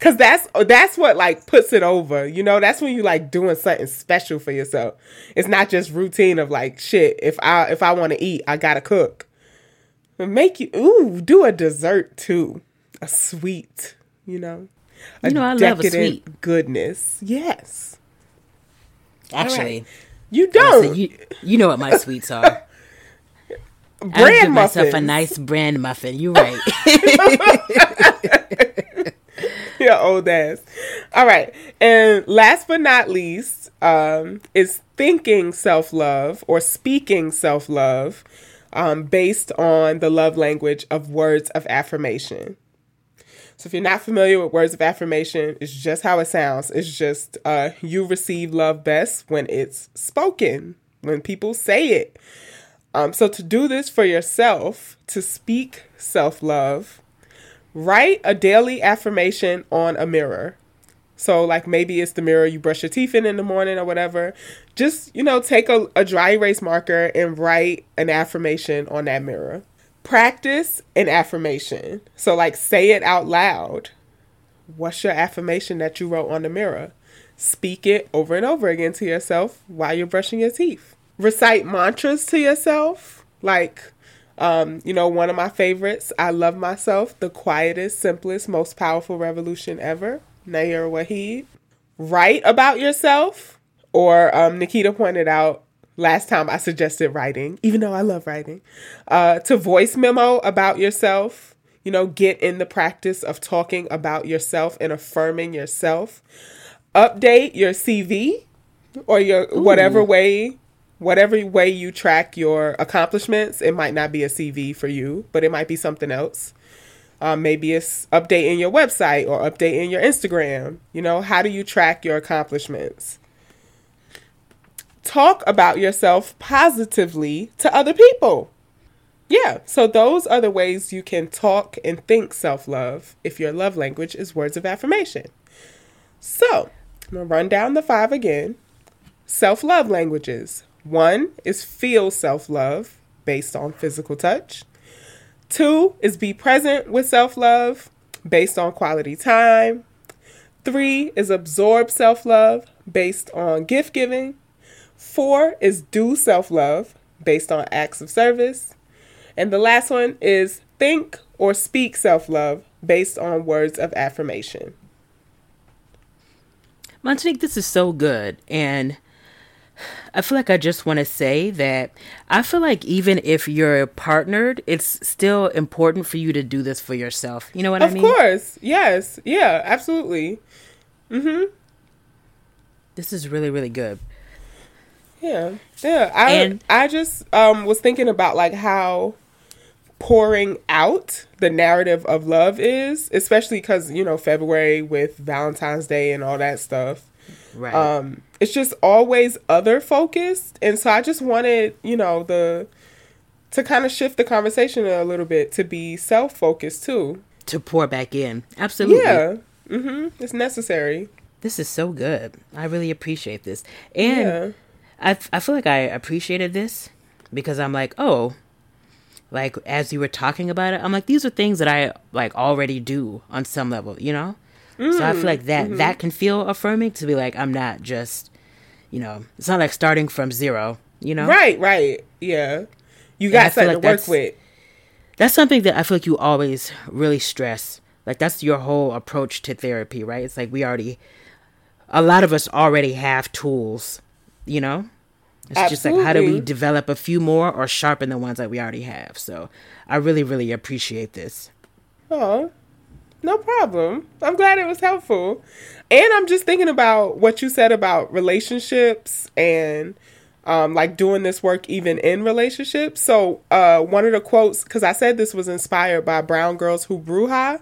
A: Cause that's that's what like puts it over, you know. That's when you like doing something special for yourself. It's not just routine of like shit. If I if I want to eat, I gotta cook. But make you ooh do a dessert too, a sweet, you know.
B: You know, I love a sweet.
A: goodness. Yes,
B: Actually,
A: you don't.
B: you you know what my sweets are. (laughs) I
A: brand
B: give myself a nice brand muffin. You're (laughs) right. (laughs)
A: Your old ass. All right. And last but not least, um, is thinking self love or speaking self love um, based on the love language of words of affirmation. So if you're not familiar with words of affirmation, it's just how it sounds. It's just uh, you receive love best when it's spoken, when people say it. Um, so to do this for yourself, to speak self love, write a daily affirmation on a mirror. So, like maybe it's the mirror you brush your teeth in in the morning or whatever. Just, you know, take a, a dry erase marker and write an affirmation on that mirror. Practice an affirmation. So, like, say it out loud. What's your affirmation that you wrote on the mirror? Speak it over and over again to yourself while you're brushing your teeth. Recite mantras to yourself. Like, um, you know, one of my favorites, I love myself, the quietest, simplest, most powerful revolution ever. Nayyirah Waheed. Write about yourself or um, Nikita pointed out last time I suggested writing, even though I love writing, uh, to voice memo about yourself. You know, get in the practice of talking about yourself and affirming yourself. Update your CV or your whatever way whatever way you track your accomplishments, it might not be a CV for you, but it might be something else. Um, maybe it's updating your website or updating your Instagram. You know, how do you track your accomplishments? Talk about yourself positively to other people. Yeah, so those are the ways you can talk and think self love if your love language is words of affirmation. So, I'm gonna run down the five again. Self love languages one is feel self love based on physical touch. Two is be present with self love based on quality time. Three is absorb self love based on gift giving. Four is do self love based on acts of service. And the last one is think or speak self love based on words of affirmation.
B: Montanique, this is so good. And I feel like I just want to say that I feel like even if you're partnered, it's still important for you to do this for yourself. You know what
A: of
B: I mean?
A: Of course. Yes. Yeah, absolutely. Mhm.
B: This is really really good.
A: Yeah. Yeah, I and, I just um was thinking about like how pouring out the narrative of love is, especially cuz you know February with Valentine's Day and all that stuff. Right. Um, it's just always other focused, and so I just wanted, you know, the to kind of shift the conversation a little bit to be self focused too.
B: To pour back in, absolutely.
A: Yeah. Mm-hmm. It's necessary.
B: This is so good. I really appreciate this, and yeah. I I feel like I appreciated this because I'm like, oh, like as you were talking about it, I'm like, these are things that I like already do on some level, you know. Mm, so I feel like that mm-hmm. that can feel affirming to be like I'm not just, you know, it's not like starting from zero, you know.
A: Right, right, yeah. You got something like to work with.
B: That's something that I feel like you always really stress. Like that's your whole approach to therapy, right? It's like we already, a lot of us already have tools, you know. It's Absolutely. just like how do we develop a few more or sharpen the ones that we already have. So I really, really appreciate this.
A: Oh, no problem. I'm glad it was helpful. And I'm just thinking about what you said about relationships and um, like doing this work even in relationships. So, uh, one of the quotes, because I said this was inspired by Brown Girls Who Bruja.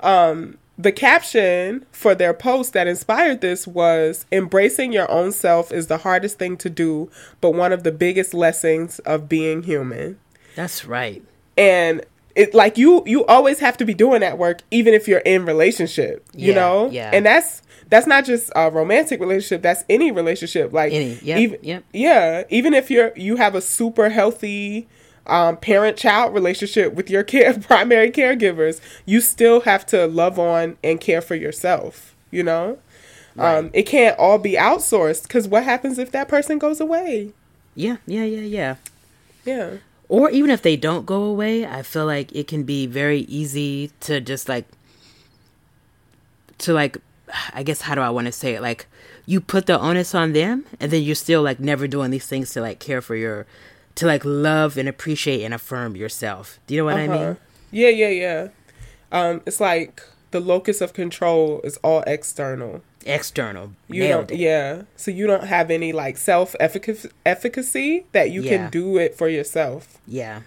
A: Um, the caption for their post that inspired this was Embracing your own self is the hardest thing to do, but one of the biggest lessons of being human.
B: That's right.
A: And it like you you always have to be doing that work even if you're in relationship you
B: yeah,
A: know
B: yeah
A: and that's that's not just a romantic relationship that's any relationship like
B: any yep,
A: even
B: yep.
A: yeah even if you're you have a super healthy um, parent child relationship with your care (laughs) primary caregivers you still have to love on and care for yourself you know right. um, it can't all be outsourced because what happens if that person goes away
B: yeah yeah yeah yeah
A: yeah
B: or even if they don't go away, I feel like it can be very easy to just like to like I guess how do I want to say it? Like you put the onus on them and then you're still like never doing these things to like care for your to like love and appreciate and affirm yourself. Do you know what uh-huh. I mean?
A: Yeah, yeah, yeah. Um it's like the locus of control is all external
B: external.
A: You don't, it. yeah. So you don't have any like self efficacy that you yeah. can do it for yourself.
B: Yeah.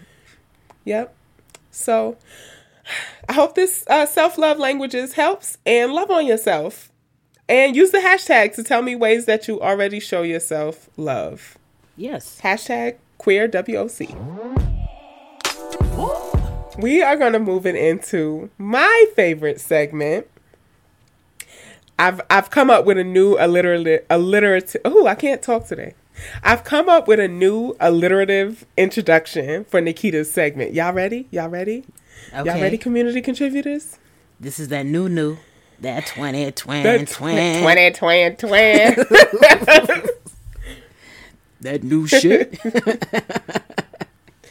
A: Yep. So I hope this uh, self love languages helps and love on yourself. And use the hashtag to tell me ways that you already show yourself love.
B: Yes.
A: Hashtag queer WOC. We are going to move it into my favorite segment, I've I've come up with a new alliterative alliterative. Oh, I can't talk today. I've come up with a new alliterative introduction for Nikita's segment. Y'all ready? Y'all ready? Okay. Y'all ready, community contributors?
B: This is that new new. That 20, 20, that 20.
A: 20, 20, 20. (laughs) (laughs)
B: that new shit. (laughs)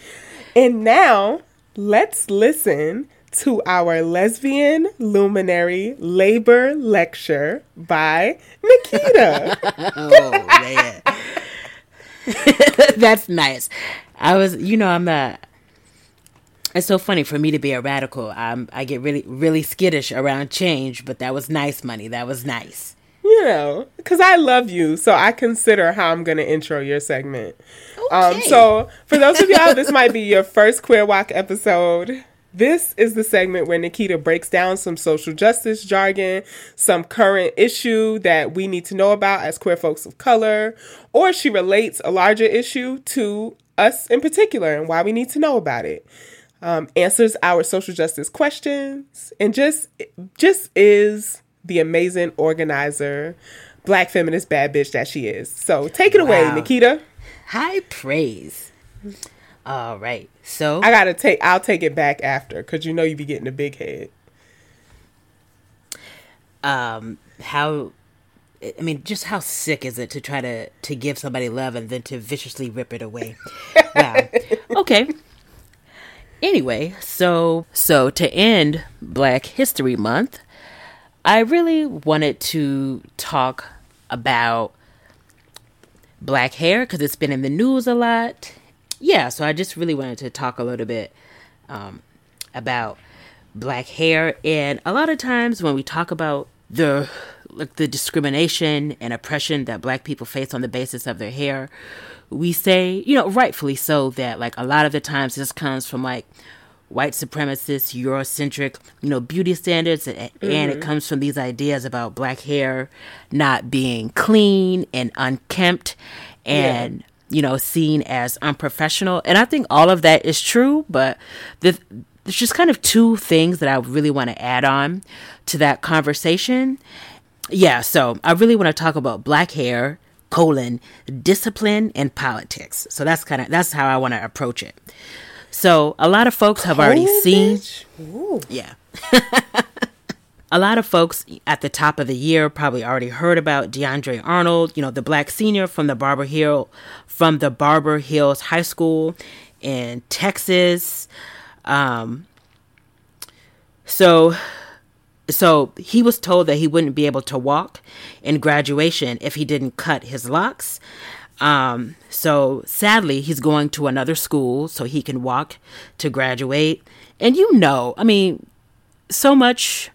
B: (laughs)
A: and now, let's listen to our lesbian luminary labor lecture by Nikita. (laughs)
B: oh man, that's nice. I was, you know, I'm a. It's so funny for me to be a radical. I'm, I get really, really skittish around change, but that was nice money. That was nice.
A: You know, because I love you, so I consider how I'm going to intro your segment. Um,
B: Okay.
A: so, for those of y'all, this might be your first Queer WOC episode. This is the segment where Nikita breaks down some social justice jargon, some current issue that we need to know about as queer folks of color, or she relates a larger issue to us in particular and why we need to know about it. Um, answers our social justice questions and just just is the amazing organizer, black feminist bad bitch that she is. So take it away, Nikita.
B: High praise. All right. So
A: I gotta take. I'll take it back after because you know you'd be getting a big head.
B: um how I mean, just how sick is it to try to to give somebody love and then to viciously rip it away? (laughs) wow. Okay. Anyway, so so to end Black History Month, I really wanted to talk about black hair because it's been in the news a lot. Yeah, so I just really wanted to talk a little bit um, about black hair, and a lot of times when we talk about the like the discrimination and oppression that black people face on the basis of their hair, we say, you know, rightfully so, that like a lot of the times this comes from like white supremacist, Eurocentric, you know, beauty standards, and, and it mm-hmm. comes from these ideas about black hair not being clean and unkempt, and you know, seen as unprofessional. And I think all of that is true, but the there's just kind of two things that I really want to add on to that conversation. Yeah, so I really want to talk about black hair, colon, discipline and politics. So that's kind of that's how I want to approach it. So a lot of folks have already
A: Oh,
B: seen. Yeah. (laughs) a lot of folks at the top of the year probably already heard about DeAndre Arnold, you know, the black senior from the Barber Hill from the Barber Hills High School in Texas. Um so so he was told that he wouldn't be able to walk in graduation if he didn't cut his locks. Um, so sadly, he's going to another school so he can walk to graduate. And you know, I mean, so much.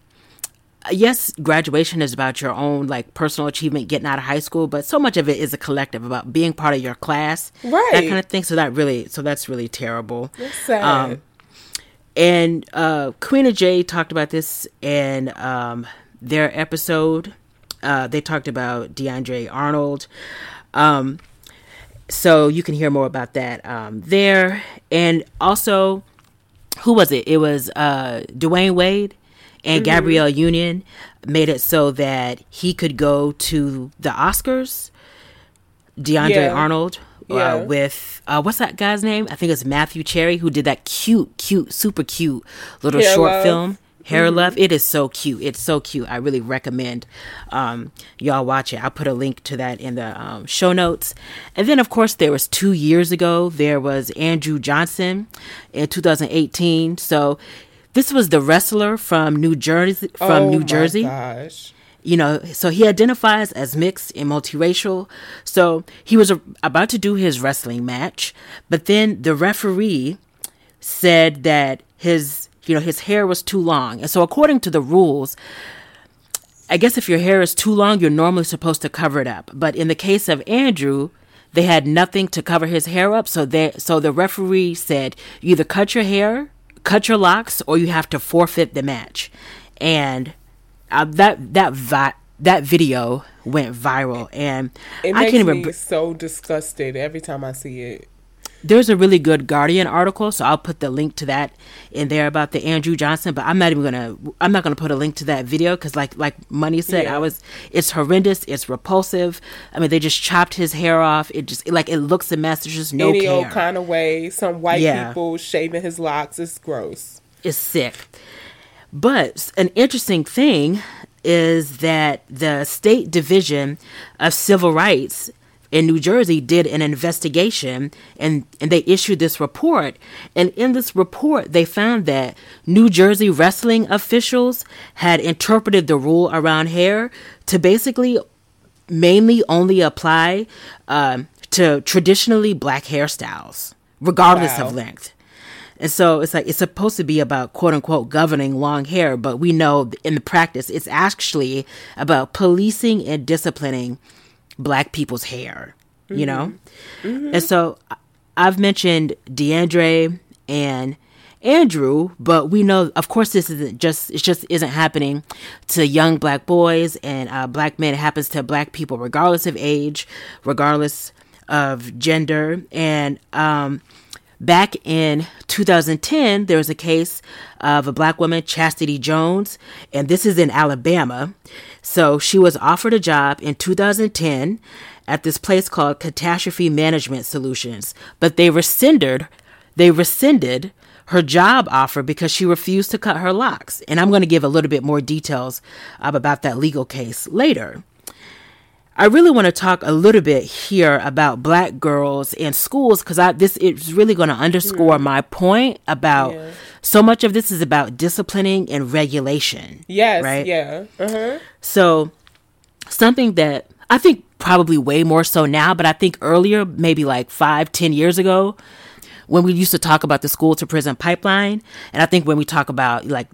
B: Yes, graduation is about your own like personal achievement, getting out of high school, but so much of it is a collective about being part of your class,
A: right?
B: that kind of thing. So that really, so that's really terrible.
A: That's sad.
B: Um, and uh, Queen of J talked about this in um, their episode. Uh, they talked about DeAndre Arnold. Um, so you can hear more about that um, there. And also, who was it? It was uh, Dwyane Wade and Gabrielle Union made it so that he could go to the Oscars. DeAndre
A: Yeah.
B: Arnold
A: Yeah.
B: uh, with uh, what's that guy's name? I think it's Matthew Cherry who did that cute, cute, super cute little
A: Hair
B: short film. Hair Love. It is so cute. It's so cute. I really recommend um, y'all watch it. I'll put a link to that in the um, show notes. And then, of course, there was two years ago, there was Andrew Johnson in 2018. So this was the wrestler from New Jersey. From
A: Oh
B: New Jersey
A: Gosh.
B: you know so he identifies as mixed and multiracial so he was a, about to do his wrestling match but then the referee said that his you know his hair was too long. And so according to the rules i guess if your hair is too long you're normally supposed to cover it up. But in the case of andrew they had nothing to cover his hair up. So they so the referee said you either cut your hair cut your locks or you have to forfeit the match. And uh, that that vi- that video went viral. And
A: It
B: i can't even
A: me so disgusted every time I see it.
B: There's a really good guardian article so i'll put the link to that in there about the andrew johnson but i'm not even gonna i'm not gonna put a link to that video because like like money said
A: Yeah.
B: i was it's horrendous it's repulsive i mean they just chopped his hair off it just like it looks a mess there's just no
A: Any
B: care
A: old kind of way, some white
B: Yeah.
A: people shaving his locks is gross.
B: is sick. But an interesting thing is that the State Division of Civil Rights in New Jersey did an investigation and, and they issued this report. And in this report, they found that New Jersey wrestling officials had interpreted the rule around hair to basically mainly only apply um, to traditionally black hairstyles, regardless
A: Wow.
B: of length. And so it's like it's supposed to be about quote unquote governing long hair, but we know in the practice it's actually about policing and disciplining black people's hair, you know? And so I've mentioned DeAndre and Andrew, but we know, of course, this isn't just, it just isn't happening to young black boys and uh, black men. It happens to black people, regardless of age, regardless of gender. And, um, Back in 2010, there was a case of a black woman, Chastity Jones, and this is in Alabama. So she was offered a job in 2010 at this place called Catastrophe Management Solutions, but they rescinded they rescinded her job offer because she refused to cut her locks. And I'm going to give a little bit more details um, about that legal case later. I really want to talk a little bit here about black girls in schools because I this is really going to underscore my point about
A: Yeah.
B: so much of this is about disciplining and regulation.
A: Yes.
B: Right?
A: Yeah. Uh huh.
B: So something that I think probably way more so now, but I think earlier, maybe like five, ten years ago, when we used to talk about the school to prison pipeline, and I think when we talk about like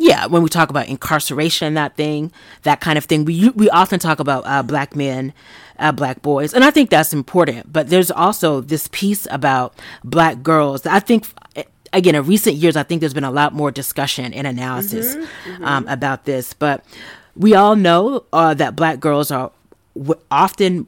B: yeah, when we talk about incarceration, that thing, that kind of thing, we we often talk about uh, black men, uh, black boys, and I think that's important. But there's also this piece about black girls. I think, again, in recent years, I think there's been a lot more discussion and analysis Um, about this. But we all know uh, that black girls are w- often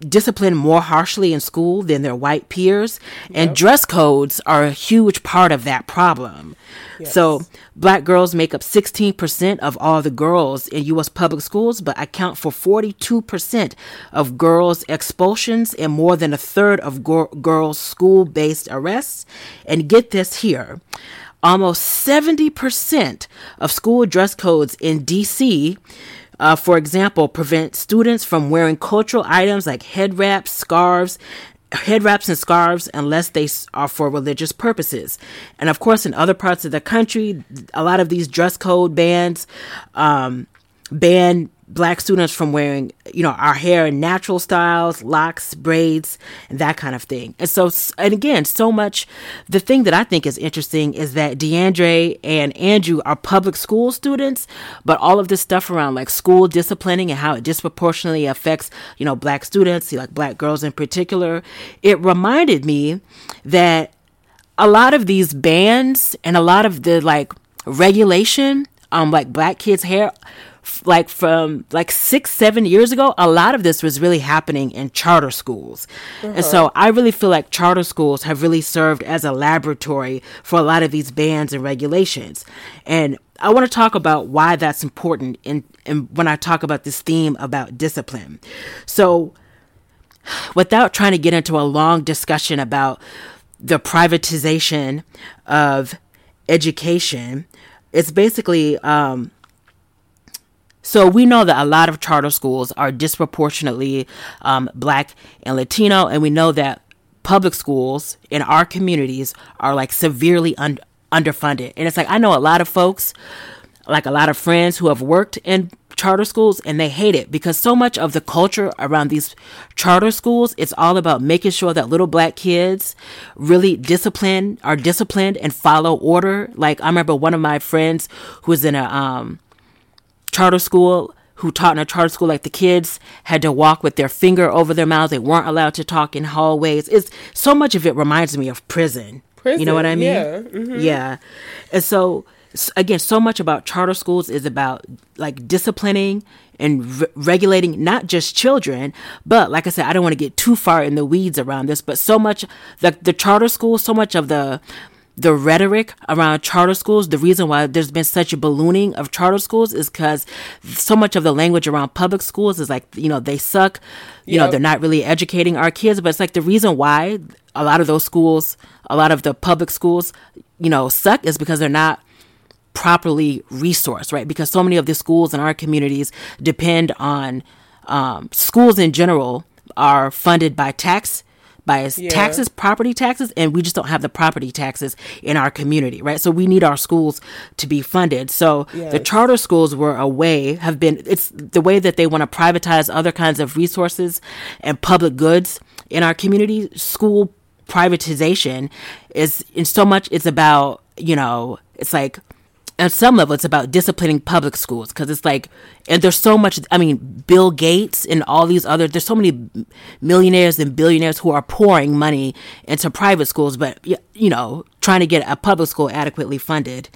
B: disciplined more harshly in school than their white peers, and dress codes are a huge part of that problem. So, black girls make up 16% of all the girls in U.S. public schools, but account for 42% of girls' expulsions and more than a third of gir- girls' school based arrests. And get this here almost 70% of school dress codes in D.C uh, for example, prevent students from wearing cultural items like head wraps, scarves, head wraps and scarves unless they are for religious purposes. And of course, in other parts of the country, a lot of these dress code bans um, ban black students from wearing, you know, our hair in natural styles, locks, braids, and that kind of thing. And so, and again, so much. The thing that I think is interesting is that DeAndre and Andrew are public school students, but all of this stuff around like school disciplining and how it disproportionately affects, you know, black students, like black girls in particular, it reminded me that a lot of these bans and a lot of the like regulation um like black kids hair f- like from like six seven years ago a lot of this was really happening in charter schools. And so i really feel like charter schools have really served as a laboratory for a lot of these bans and regulations. And i want to talk about why that's important in, in when i talk about this theme about discipline. So without trying to get into a long discussion about the privatization of education, it's basically um, so we know that a lot of charter schools are disproportionately um, black and Latino, and we know that public schools in our communities are like severely un- underfunded. And it's like I know a lot of folks, like a lot of friends who have worked in charter schools and they hate it because so much of the culture around these charter schools it's all about making sure that little black kids really discipline are disciplined and follow order like i remember one of my friends who was in a um charter school who taught in a charter school like the kids had to walk with their finger over their mouths they weren't allowed to talk in hallways. It's so much of it reminds me of prison, you know what i mean?
A: yeah, mhm.
B: yeah. And so again so much about charter schools is about like disciplining and re- regulating not just children but like i said i don't want to get too far in the weeds around this but so much the, the charter schools so much of the the rhetoric around charter schools, the reason why there's been such a ballooning of charter schools is because so much of the language around public schools is like, you know, they suck, you know, they're not really educating our kids. But it's like the reason why a lot of those schools, a lot of the public schools, you know, suck is because they're not properly resourced, right? Because so many of the schools in our communities depend on um, schools in general are funded by tax by
A: Yeah.
B: taxes, property taxes, and we just don't have the property taxes in our community, right? So we need our schools to be funded. So the charter schools were a way, have been, it's the way that they want to privatize other kinds of resources and public goods in our community. School privatization is, in so much, it's about, you know, it's like, at some level it's about disciplining public schools because it's like and there's so much i mean bill gates and all these other there's so many millionaires and billionaires who are pouring money into private schools but you know trying to get a public school adequately funded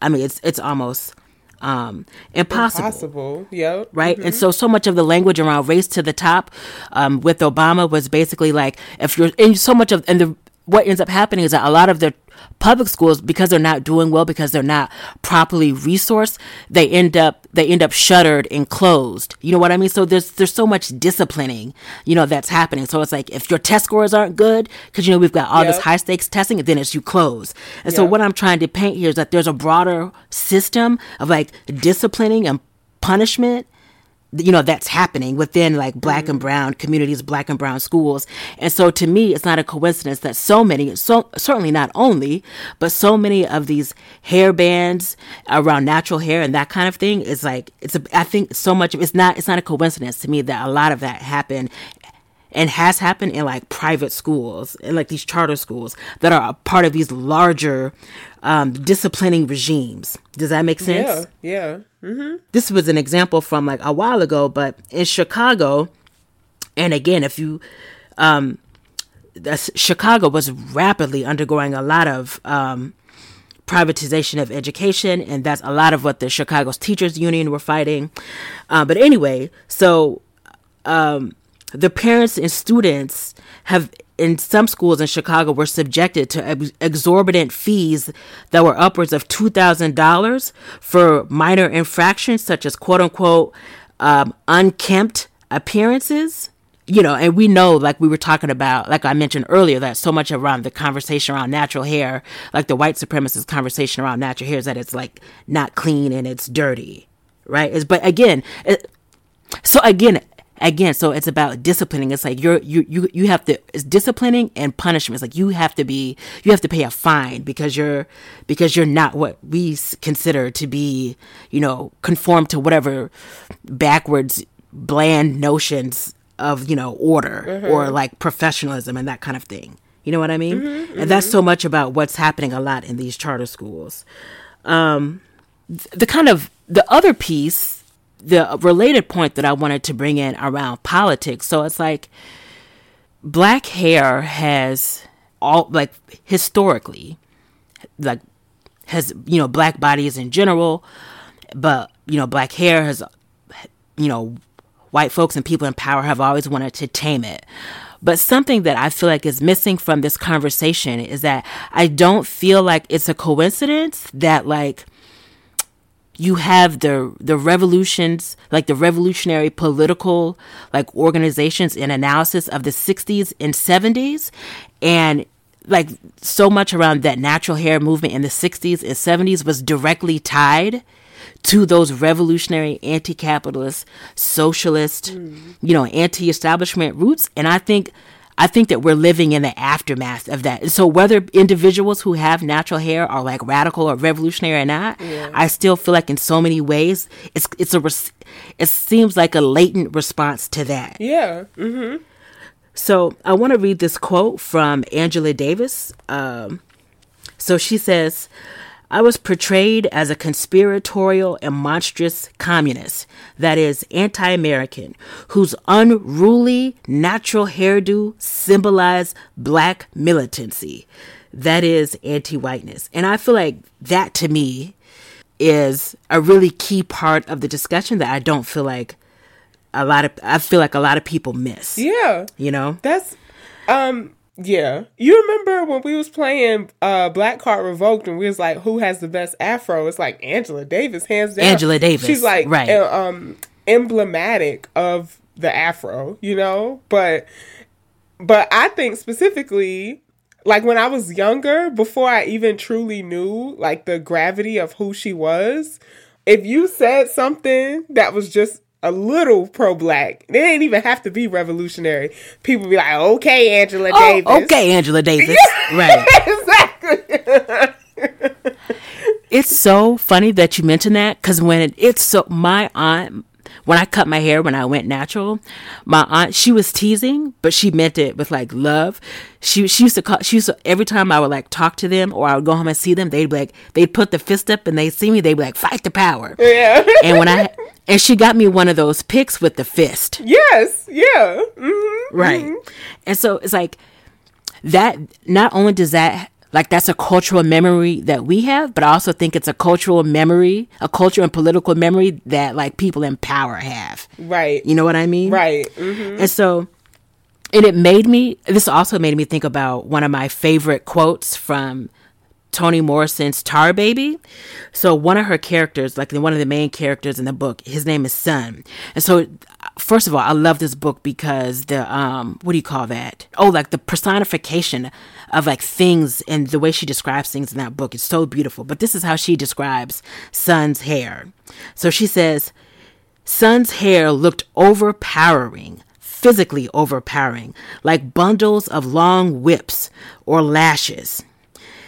B: i mean it's it's almost um impossible
A: Possible. Yep.
B: right? And so, so much of the language around race to the top um, with Obama was basically like, if you're, and so much of, and the, what ends up happening is that a lot of the public schools, because they're not doing well, because they're not properly resourced, they end up, they end up shuttered and closed. You know what I mean? So there's, there's so much disciplining, you know, that's happening. So it's like, if your test scores aren't good, because, you know, we've got all this high stakes testing, then it's you close. And so what I'm trying to paint here is that there's a broader system of like disciplining and punishment you know that's happening within like black and mm-hmm. brown communities black and brown schools. And so to me it's not a coincidence that so many so certainly not only but so many of these hair bands around natural hair and that kind of thing is like it's a i think so much of it's not it's not a coincidence to me that a lot of that happened and has happened in like private schools and like these charter schools that are a part of these larger um, disciplining regimes does that make sense
A: Yeah. Yeah.
B: this was an example from like a while ago, but in Chicago, and again, if you, um, that's, Chicago was rapidly undergoing a lot of um, privatization of education, and that's a lot of what the Chicago's teachers union were fighting. Uh, but anyway, so um, the parents and students have in some schools in Chicago were subjected to ex- exorbitant fees that were upwards of two thousand dollars for minor infractions such as quote unquote um, unkempt appearances. You know, and we know, like we were talking about, like I mentioned earlier, that so much around the conversation around natural hair, like the white supremacist conversation around natural hair, is that it's like not clean and it's dirty, right? Is but again, it, so again again so it's about disciplining. It's like you're you you, you have to it's disciplining and punishment. It's like you have to be you have to pay a fine because you're because you're not what we consider to be you know conform to whatever backwards bland notions of you know order mm-hmm. or like professionalism and that kind of thing. You know what i mean? Mm-hmm, and that's mm-hmm. so much about what's happening a lot in these charter schools. Um th- the kind of the other piece the related point that I wanted to bring in around politics. So it's like black hair has all like historically like has you know black bodies in general, but you know black hair has you know white folks and people in power have always wanted to tame it. But something that I feel like is missing from this conversation is that I don't feel like it's a coincidence that like you have the the revolutions like the revolutionary political like organizations and analysis of the 60s and 70s and like so much around that natural hair movement in the 60s and 70s was directly tied to those revolutionary anti-capitalist socialist mm. you know anti-establishment roots. And i think I think that we're living in the aftermath of that. And so whether individuals who have natural hair are like radical or revolutionary or not, I still feel like in so many ways it's it's a res- it seems like a latent response to that.
A: Yeah.
B: So I want to read this quote from Angela Davis. Um, so she says, I was portrayed as a conspiratorial and monstrous communist, that is, anti American, whose unruly natural hairdo symbolized black militancy, that is, anti whiteness. And I feel like that to me is a really key part of the discussion that I don't feel like a lot of, I feel like a lot of people miss.
A: Yeah.
B: You know?
A: That's um yeah. You remember when we was playing uh Black Card Revoked and we was like, who has the best afro? It's like Angela Davis, hands down.
B: Angela Davis,
A: She's like
B: right.
A: uh, um emblematic of the afro, you know? But but I think specifically like when I was younger, before I even truly knew like the gravity of who she was, if you said something that was just a little pro black. They didn't even have to be revolutionary. People be like, okay, Angela
B: Oh,
A: Davis.
B: okay, Angela Davis. (laughs) right.
A: exactly. (laughs)
B: It's so funny that you mentioned that because when it, it's so my aunt when I cut my hair when I went natural, my aunt she was teasing, but she meant it with like love. She she used to call she used to every time I would like talk to them or I would go home and see them, they'd be like they'd put the fist up and they'd see me, they'd be like fight the power.
A: Yeah.
B: And when I (laughs) and she got me one of those picks with the fist.
A: yes. Yeah. hmm
B: Right. And so it's like that not only does that like that's a cultural memory that we have, but I also think it's a cultural memory, a cultural and political memory that like people in power have.
A: Right.
B: You know what I mean?
A: Right. hmm
B: And so and it made me this also made me think about one of my favorite quotes from Toni Morrison's Tar Baby. So one of her characters, like one of the main characters in the book, his name is Sun. And so first of all, I love this book because the um what do you call that? Oh, like the personification of like things and the way she describes things in that book is so beautiful. But this is how she describes Sun's hair. So she says Sun's hair looked overpowering, physically overpowering, like bundles of long whips or lashes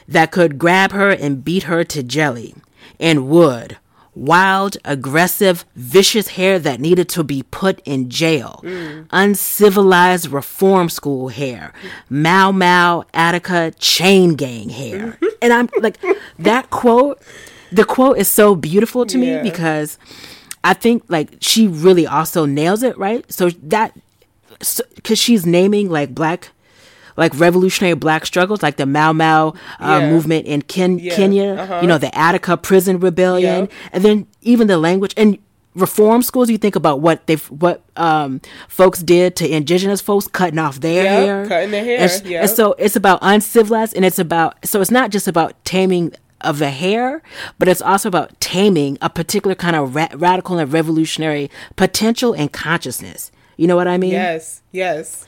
B: that could grab her and beat her to jelly, and would. Wild, aggressive, vicious hair that needed to be put in jail. Mm. Uncivilized reform school hair. Mau Mau, Attica, chain gang hair. Mm-hmm. and I'm like, that quote, the quote is so beautiful to
A: Yeah.
B: me because I think like she really also nails it, right? So that, because she's naming like black like revolutionary black struggles, like the Mau Mau uh,
A: Yeah.
B: movement in Ken-
A: Yeah,
B: Kenya,
A: uh-huh.
B: you know, the Attica prison rebellion,
A: Yeah.
B: and then even the language and reform schools. You think about what they what um, folks did to indigenous folks, cutting off their
A: Yep,
B: hair,
A: cutting their hair,
B: and,
A: yep.
B: and so it's about uncivilized, and it's about so it's not just about taming of the hair, but it's also about taming a particular kind of ra- radical and revolutionary potential and consciousness. You know what I mean?
A: Yes. Yes.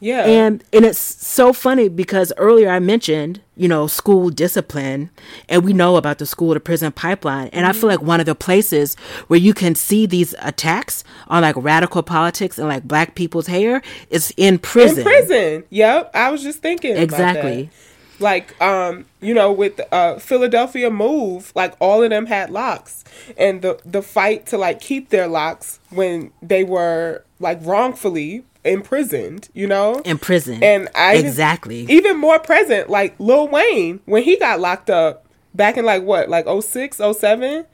A: Yeah.
B: And and it's so funny because earlier I mentioned, you know, school discipline and we know about the school to prison pipeline. And I feel like one of the places where you can see these attacks on like radical politics and like black people's hair is in prison.
A: in prison. Yep. I was just thinking about
B: Exactly.
A: Like um, you know, with uh Philadelphia move, like all of them had locks. And the the fight to like keep their locks when they were like wrongfully imprisoned, you know?
B: In prison.
A: And I
B: Exactly.
A: even more present, like Lil Wayne when he got locked up back in like what, like 06, 07?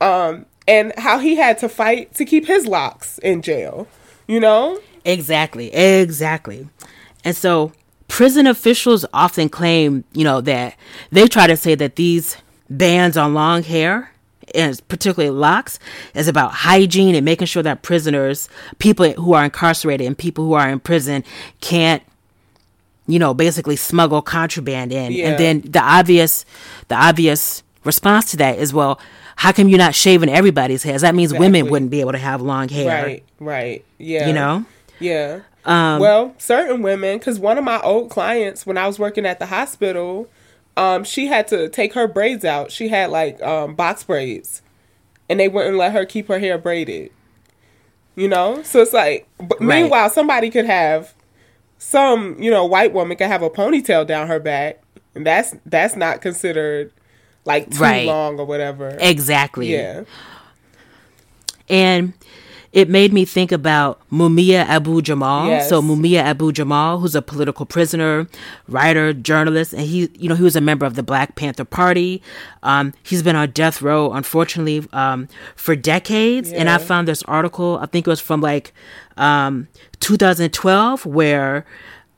A: Um, and how he had to fight to keep his locks in jail. You know?
B: Exactly, exactly. And so prison officials often claim, you know, that they try to say that these bans on long hair, and particularly locks, is about hygiene and making sure that prisoners, people who are incarcerated and people who are in prison can't you know, basically smuggle contraband in.
A: Yeah.
B: And then the obvious the obvious response to that is, well, how come you're not shaving everybody's hair? That means women wouldn't be able to have long hair.
A: Right, right. Yeah.
B: You know?
A: Yeah.
B: Um,
A: well, certain women, because one of my old clients, when I was working at the hospital, um, she had to take her braids out. She had like um, box braids, and they wouldn't let her keep her hair braided. You know, so it's like.
B: Right.
A: meanwhile, somebody could have some, you know, white woman could have a ponytail down her back, and that's that's not considered like too
B: Right.
A: long or whatever.
B: Exactly.
A: Yeah.
B: and it made me think about Mumia Abu Jamal.
A: Yes.
B: So Mumia Abu Jamal, who's a political prisoner, writer, journalist, and he, you know, he was a member of the Black Panther Party. Um, he's been on death row, unfortunately, um, for decades. And I found this article. I think it was from like um, 2012, where.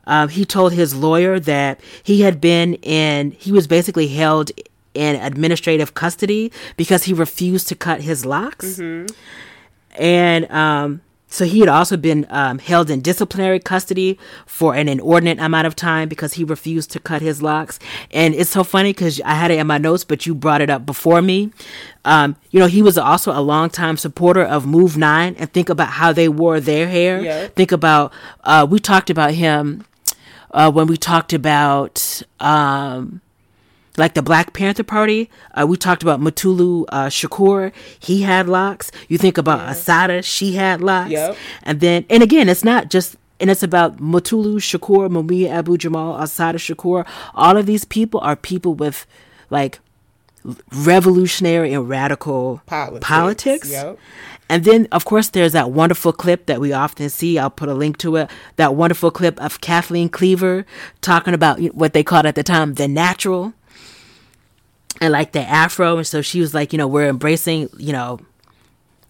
B: Um, he told his lawyer that he had been in, he was basically held in administrative custody because he refused to cut his locks and um, so he had also been um, held in disciplinary custody for an inordinate amount of time because he refused to cut his locks. And it's so funny because I had it in my notes, but you brought it up before me. Um, you know, he was also a longtime supporter of Move Nine, and think about how they wore their hair.
A: Yeah.
B: Think about uh, we talked about him uh, when we talked about. Um, like the Black Panther Party, uh, we talked about Mutulu uh, Shakur. He had locks. You think about Assata, she had locks.
A: Yep.
B: And then, and again, it's not just, and it's about Mutulu Shakur, Mumia Abu Jamal, Assata Shakur. All of these people are people with like revolutionary and radical
A: Politics,
B: politics.
A: yep.
B: And then, of course, there's that wonderful clip that we often see. I'll put a link to it. That wonderful clip of Kathleen Cleaver talking about what they called at the time the natural and like the afro. And so she was like, you know, we're embracing, you know,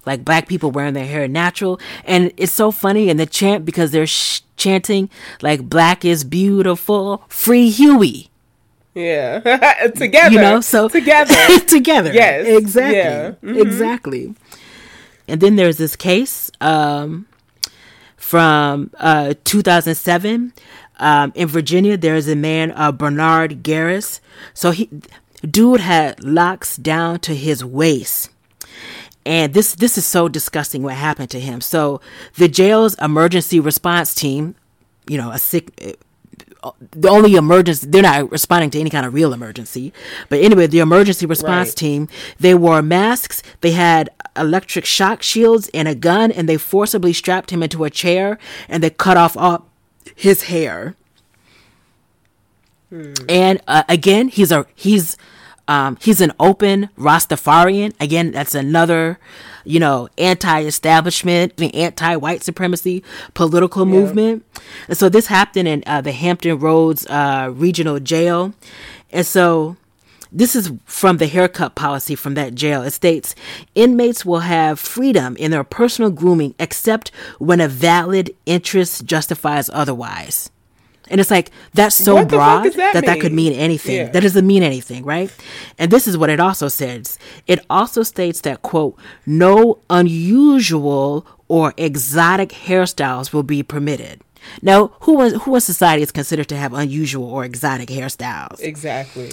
B: like black people wearing their hair natural. And it's so funny in the chant because they're sh- chanting like black is beautiful, free Huey.
A: Yeah. (laughs) together.
B: You know, so (laughs)
A: together. (laughs)
B: together.
A: Yes.
B: Exactly.
A: Yeah. Mhm.
B: Exactly. And then there's this case um, from uh, 2007 um, in Virginia. There's a man, uh, Bernard Garris. So he, dude had locks down to his waist. And this this is so disgusting what happened to him. So the jail's emergency response team, you know, a sick the only emergency they're not responding to any kind of real emergency but anyway the emergency response
A: Right.
B: team they wore masks they had electric shock shields and a gun and they forcibly strapped him into a chair and they cut off all his hair and uh, again he's a he's um, he's an open Rastafarian. Again, that's another, you know, anti-establishment, anti-white supremacy political movement. And so this happened in uh, the Hampton Roads uh, Regional Jail. And so this is from the haircut policy from that jail. It states inmates will have freedom in their personal grooming except when a valid interest justifies otherwise. And it's like that's so broad
A: that
B: that that could
A: mean?
B: anything.
A: Yeah.
B: That doesn't mean anything, right? And this is what it also says. It also states that quote, no unusual or exotic hairstyles will be permitted. Now, who in, who in society is considered to have unusual or exotic hairstyles?
A: Exactly.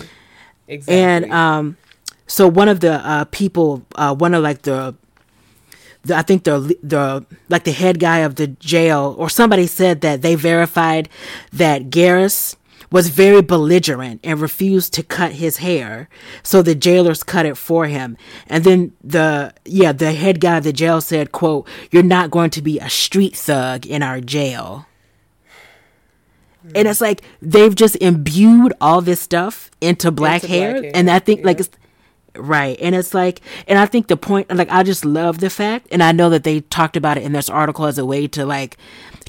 A: Exactly.
B: And um, so one of the uh, people, uh, one of like the, the, I think the the like the head guy of the jail or somebody said that they verified that Garris was very belligerent and refused to cut his hair, so the jailers cut it for him. And then the yeah the head guy of the jail said, "quote You're not going to be a street thug in our jail." And it's like they've just imbued all this stuff into black,
A: Into black
B: hair,
A: hair,
B: and I think like it's right. And it's like, and I think the point, like, I just love the fact, and I know that they talked about it in this article as a way to like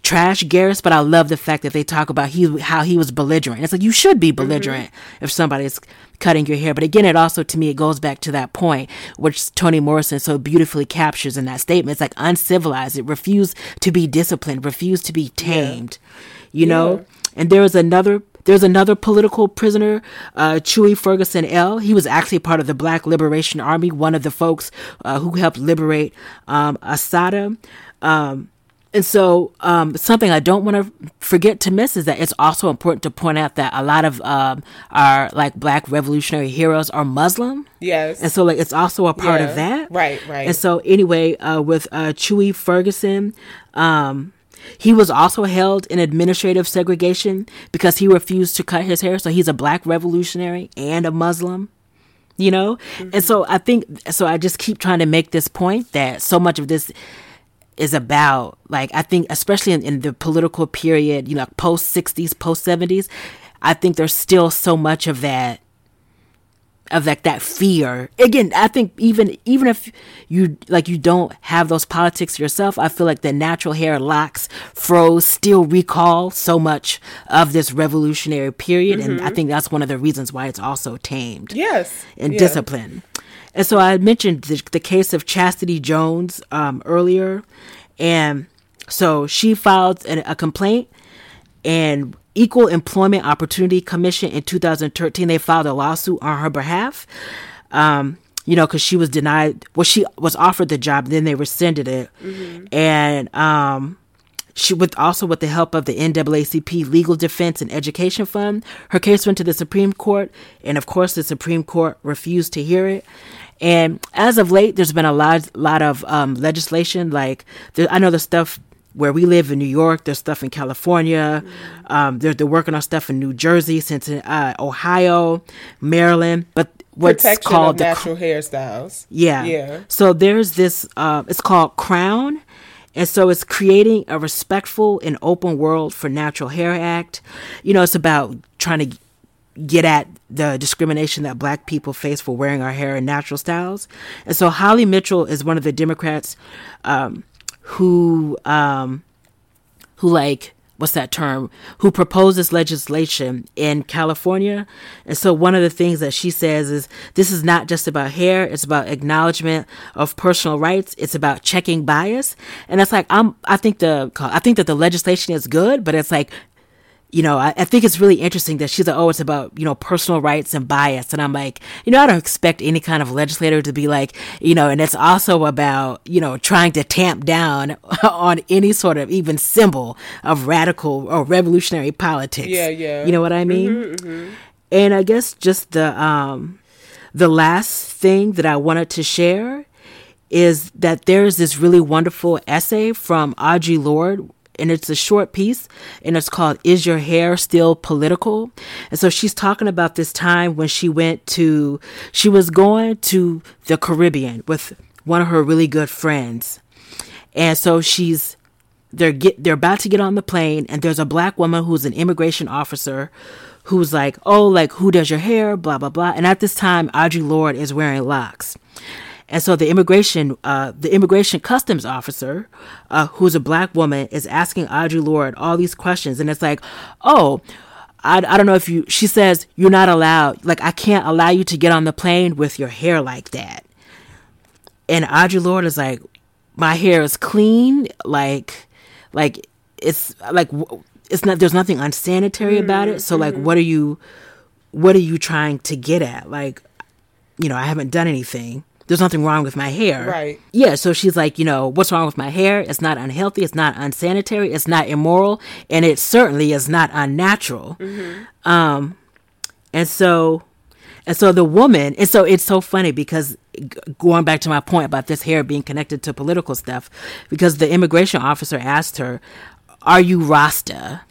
B: trash Garris, but I love the fact that they talk about he how he was belligerent. It's like you should be mm-hmm. belligerent if somebody's cutting your hair. But again, it also to me it goes back to that point which Toni Morrison so beautifully captures in that statement. It's like uncivilized. It refused to be disciplined, refused to be tamed. You know? And there was another there's another political prisoner, uh, Chui Ferguson-El. He was actually part of the Black Liberation Army, one of the folks uh, who helped liberate um, Assata. Um, and so, um, something I don't want to forget to miss is that it's also important to point out that a lot of um, our like Black revolutionary heroes are Muslim.
A: yes.
B: And so, like, it's also a part
A: Yeah.
B: of that.
A: Right, right.
B: And so, anyway, uh, with uh, Chui Ferguson, um, he was also held in administrative segregation because he refused to cut his hair. So, he's a black revolutionary and a Muslim, you know? And mm-hmm. so, I think, so I just keep trying to make this point that so much of this is about like i think especially in, in the political period you know post 60s post 70s i think there's still so much of that of like that fear again i think even even if you like you don't have those politics yourself i feel like the natural hair locks froze still recall so much of this revolutionary period and i think that's one of the reasons why it's also tamed
A: yes.
B: and
A: Yeah.
B: discipline. And so I mentioned the, the case of Chastity Jones um, earlier, and so she filed an, a complaint, and Equal Employment Opportunity Commission in 2013 they filed a lawsuit on her behalf. Um, you know, because she was denied. Well, she was offered the job, then they rescinded it, and um, she with also with the help of the NAACP Legal Defense and Education Fund, her case went to the Supreme Court, and of course the Supreme Court refused to hear it. And as of late, there's been a lot, lot of um, legislation. Like there, I know the stuff where we live in New York. There's stuff in California. Um, they're, they're working on stuff in New Jersey, since uh, Ohio, Maryland. But what's
A: Protection
B: called the
A: natural hairstyles.
B: yeah.
A: Yeah.
B: So there's this, uh, it's called Crown. And so it's creating a respectful and open world for Natural Hair Act. You know, it's about trying to get at the discrimination that black people face for wearing our hair in natural styles. And so Holly Mitchell is one of the Democrats um, who um, who like what's that term who proposes legislation in California. And so one of the things that she says is this is not just about hair, it's about acknowledgement of personal rights, it's about checking bias. And it's like I'm I think the I think that the legislation is good, but it's like you know, I, I think it's really interesting that she's like, oh, it's about, you know, personal rights and bias. And I'm like, you know, I don't expect any kind of legislator to be like, you know, and it's also about, you know, trying to tamp down (laughs) on any sort of even symbol of radical or revolutionary politics.
A: Yeah, yeah.
B: You know what I mean? And I guess just the, um, the last thing that I wanted to share is that there's this really wonderful essay from Audre Lorde and it's a short piece and it's called Is Your Hair Still Political? And so she's talking about this time when she went to she was going to the Caribbean with one of her really good friends. And so she's they're get they're about to get on the plane and there's a black woman who's an immigration officer who's like, "Oh, like who does your hair?" blah blah blah. And at this time, Audre Lorde is wearing locks. And so the immigration, uh, the immigration customs officer, uh, who's a black woman, is asking Audre Lorde all these questions, and it's like, oh. I, I don't know if you, she says, you're not allowed, like, I can't allow you to get on the plane with your hair like that. And Audre Lorde is like, my hair is clean, like, like, it's like, it's not, there's nothing unsanitary about it. So, like, what are you, what are you trying to get at? Like, you know, I haven't done anything. There's nothing wrong with my hair.
A: Right.
B: Yeah. So she's like, you know, what's wrong with my hair? It's not unhealthy. It's not unsanitary. It's not immoral. And it certainly is not unnatural. Um, and so, and so the woman, and so it's so funny because g- going back to my point about this hair being connected to political stuff, because the immigration officer asked her, Are you Rasta?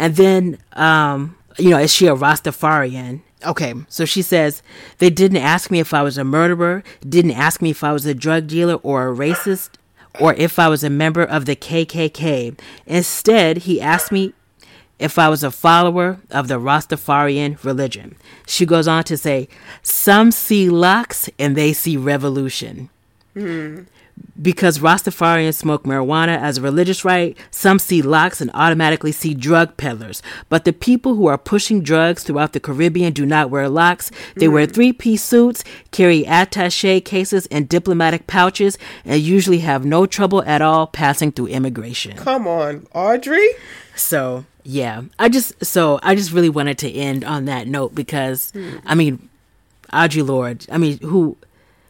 B: And then, um, you know, is she a Rastafarian? Okay, so she says, They didn't ask me if I was a murderer, didn't ask me if I was a drug dealer or a racist, or if I was a member of the KKK. Instead, he asked me if I was a follower of the Rastafarian religion. She goes on to say, Some see locks and they see revolution. Hmm. Because Rastafarians smoke marijuana as a religious rite, some see locks and automatically see drug peddlers. But the people who are pushing drugs throughout the Caribbean do not wear locks. They wear mm. three piece suits, carry attache cases and diplomatic pouches, and usually have no trouble at all passing through immigration.
A: Come on, Audre.
B: So yeah, I just so I just really wanted to end on that note because hmm. I mean, Audre Lorde, I mean, who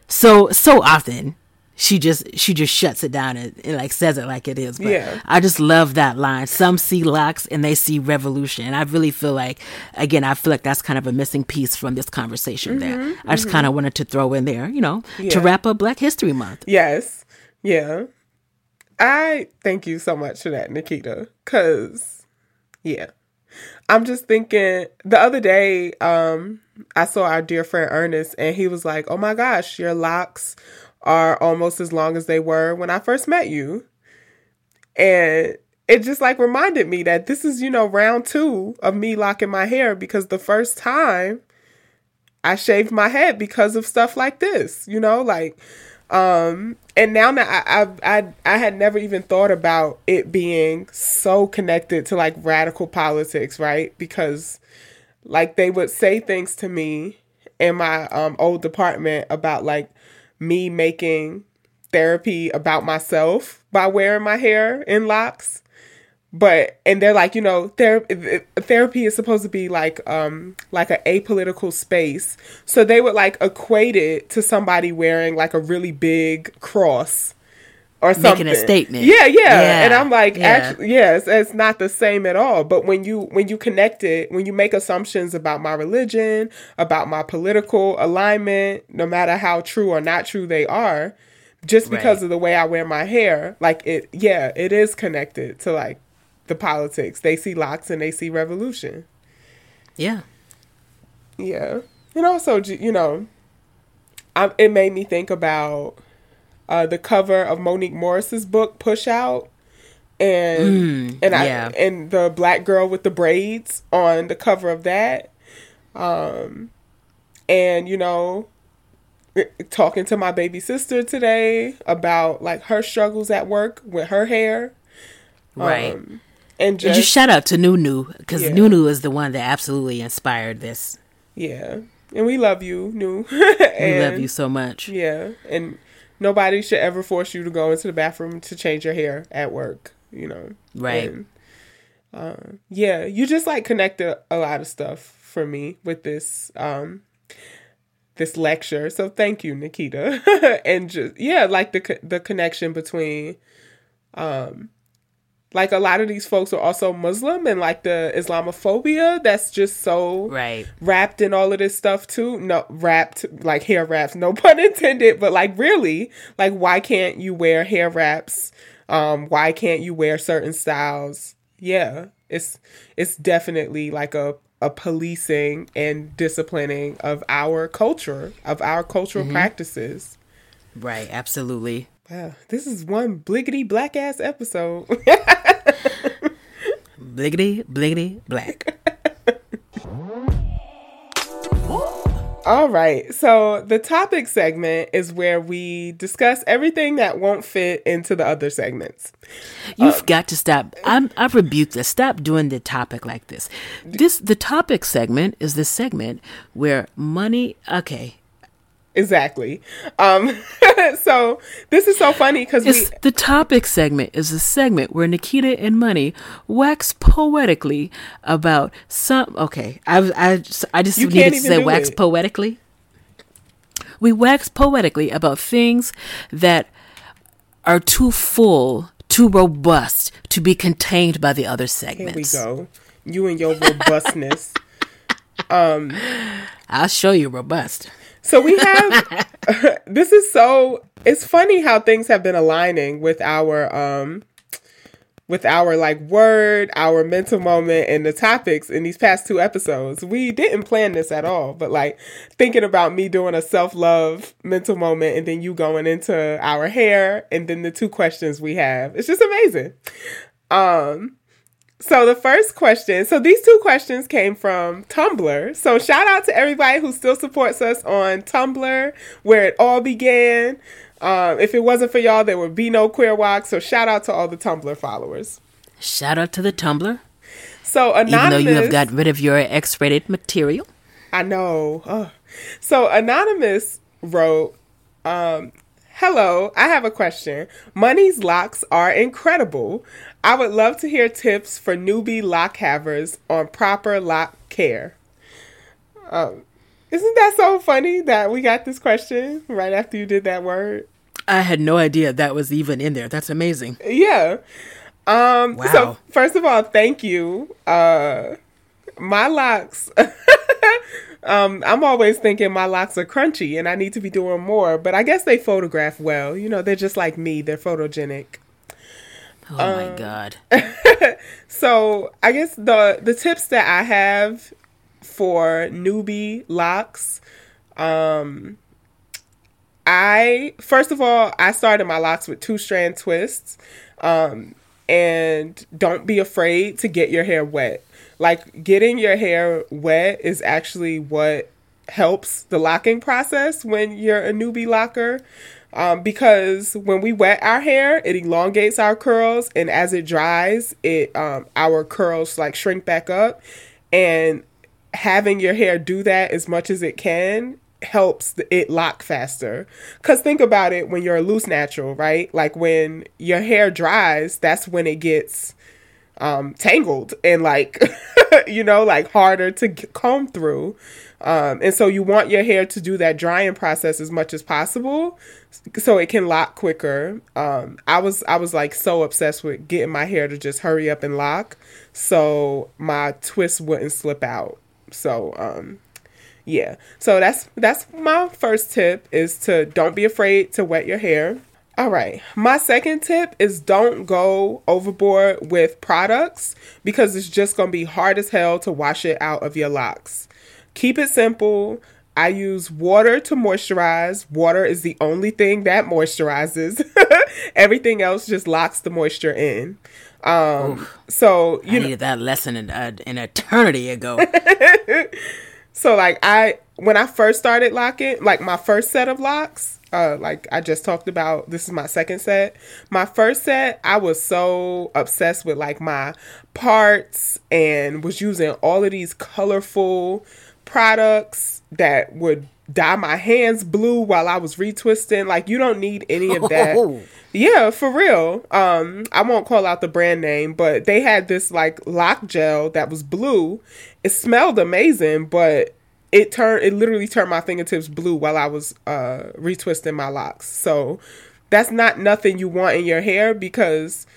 B: so so often she just she just shuts it down and, and like says it like it is. But
A: Yeah.
B: I just love that line. Some see locks and they see revolution. And I really feel like again, I feel like that's kind of a missing piece from this conversation. There, I just kind of wanted to throw in there, you know, to wrap up Black History Month.
A: Yes. Yeah. I thank you so much for that, Nikita. Cause yeah. I'm just thinking the other day, um, I saw our dear friend Ernest and he was like, Oh my gosh, your locks are almost as long as they were when I first met you. And it just like reminded me that this is, you know, round two of me locking my hair because the first time I shaved my head because of stuff like this, you know, like um and now that I, I I I had never even thought about it being so connected to like radical politics, right? Because like they would say things to me in my um old department about like me making therapy about myself by wearing my hair in locks. But and they're like you know ther- therapy is supposed to be like um like an apolitical space. So they would like equate it to somebody wearing like a really big cross or something
B: Making a statement.
A: yeah yeah,
B: Yeah,
A: and i'm like
B: yeah.
A: actually yes it's not the same at all but when you when you connect it when you make assumptions about my religion about my political alignment no matter how true or not true they are just because
B: Right.
A: of the way I wear my hair. Like it, yeah, it is connected to like the politics. They see locks and they see revolution.
B: Yeah.
A: Yeah, and also you know, I, it made me think about uh, the cover of Monique Morris's book Pushout, and and I
B: yeah.
A: and the black girl with the braids on the cover of that, um, and you know, talking to my baby sister today about like her struggles at work with her hair,
B: Right.
A: um,
B: and
A: and just,
B: just shout out to Nunu because
A: Yeah.
B: Nunu is the one that absolutely inspired this.
A: yeah, and we love you, new. (laughs)
B: We love you so much.
A: Yeah, and nobody should ever force you to go into the bathroom to change your hair at work. You know,
B: Right.
A: And, uh, yeah, you just like connected a lot of stuff for me with this um this lecture. So thank you, Nikita, (laughs) and just yeah, like the the connection between um like a lot of these folks are also Muslim and like the Islamophobia that's just so
B: Right.
A: wrapped in all of this stuff too. No, wrapped like hair wraps, no (laughs) pun intended, but like really, like why can't you wear hair wraps? Um, why can't you wear certain styles? Yeah, it's it's definitely like a a policing and disciplining of our culture, of our cultural practices.
B: Right. Absolutely.
A: Wow, this is one bliggity black ass episode. (laughs)
B: Bliggity, bliggity, black.
A: All right. So the topic segment is where we discuss everything that won't fit into the other segments.
B: You've got to stop. I'm, I've rebuked this. Stop doing the topic like this. This the topic segment is the segment where money. Okay,
A: Exactly. Um (laughs) so this is so funny cuz we
B: the topic segment is a segment where Nikita and Money wax poetically about some. Okay, I I just, I just needed to say wax
A: it.
B: poetically. We wax poetically about things that are too full, too robust to be contained by the other segments.
A: here we go. You and your robustness. (laughs)
B: um, I'll show you robust.
A: So we have (laughs) this is so it's funny how things have been aligning with our um with our like word, our mental moment and the topics in these past two episodes. We didn't plan this at all, but like thinking about me doing a self-love mental moment and then you going into our hair and then the two questions we have. It's just amazing. Um so the first question, so these two questions came from Tumblr. So shout out to everybody who still supports us on Tumblr, where it all began. Um, if it wasn't for y'all, there would be no Queer WOC. So shout out to all the Tumblr followers.
B: Shout out to the Tumblr.
A: So anonymous,
B: Even though you have got rid of your X-rated material.
A: I know. Ugh. So anonymous wrote, um, "Hello, I have a question. Money's locks are incredible. I would love to hear tips for newbie lock havers on proper lock care." Um, isn't that so funny that we got this question right after you did that word?
B: I had no idea that was even in there. That's amazing.
A: Yeah. Um
B: Wow.
A: so first of all, thank you. Uh my locks (laughs) um I'm always thinking my locks are crunchy and I need to be doing more, but I guess they photograph well. You know, they're just like me, they're photogenic.
B: Oh
A: Um,
B: my god. (laughs)
A: So, I guess the the tips that I have for newbie locks um I first of all, I started my locks with two strand twists. Um and don't be afraid to get your hair wet. Like getting your hair wet is actually what helps the locking process when you're a newbie locker. Um, because when we wet our hair, it elongates our curls, and as it dries, it um, our curls like shrink back up. And having your hair do that as much as it can helps it lock faster. Cause think about it when you're a loose natural, right? Like when your hair dries, that's when it gets um tangled and like (laughs) you know like harder to comb through um and so you want your hair to do that drying process as much as possible so it can lock quicker um i was i was like so obsessed with getting my hair to just hurry up and lock so my twist wouldn't slip out so um yeah so that's that's my first tip is to don't be afraid to wet your hair All right. My second tip is don't go overboard with products because it's just going to be hard as hell to wash it out of your locks. Keep it simple. I use water to moisturize. Water is the only thing that moisturizes. (laughs) Everything else just locks the moisture in. Um, so you
B: I
A: know,
B: needed that lesson in, uh, an eternity ago. (laughs)
A: so like I when I first started locking, like my first set of locks, uh, like I just talked about, this is my second set. My first set, I was so obsessed with like my parts and was using all of these colorful products that would dye my hands blue while I was retwisting. Like you don't need any of that. (laughs)
B: Oh.
A: Yeah, for real. Um, I won't call out the brand name, but they had this like lock gel that was blue. It smelled amazing, but it turned it literally turned my fingertips blue while I was uh retwisting my locks. So that's not nothing you want in your hair because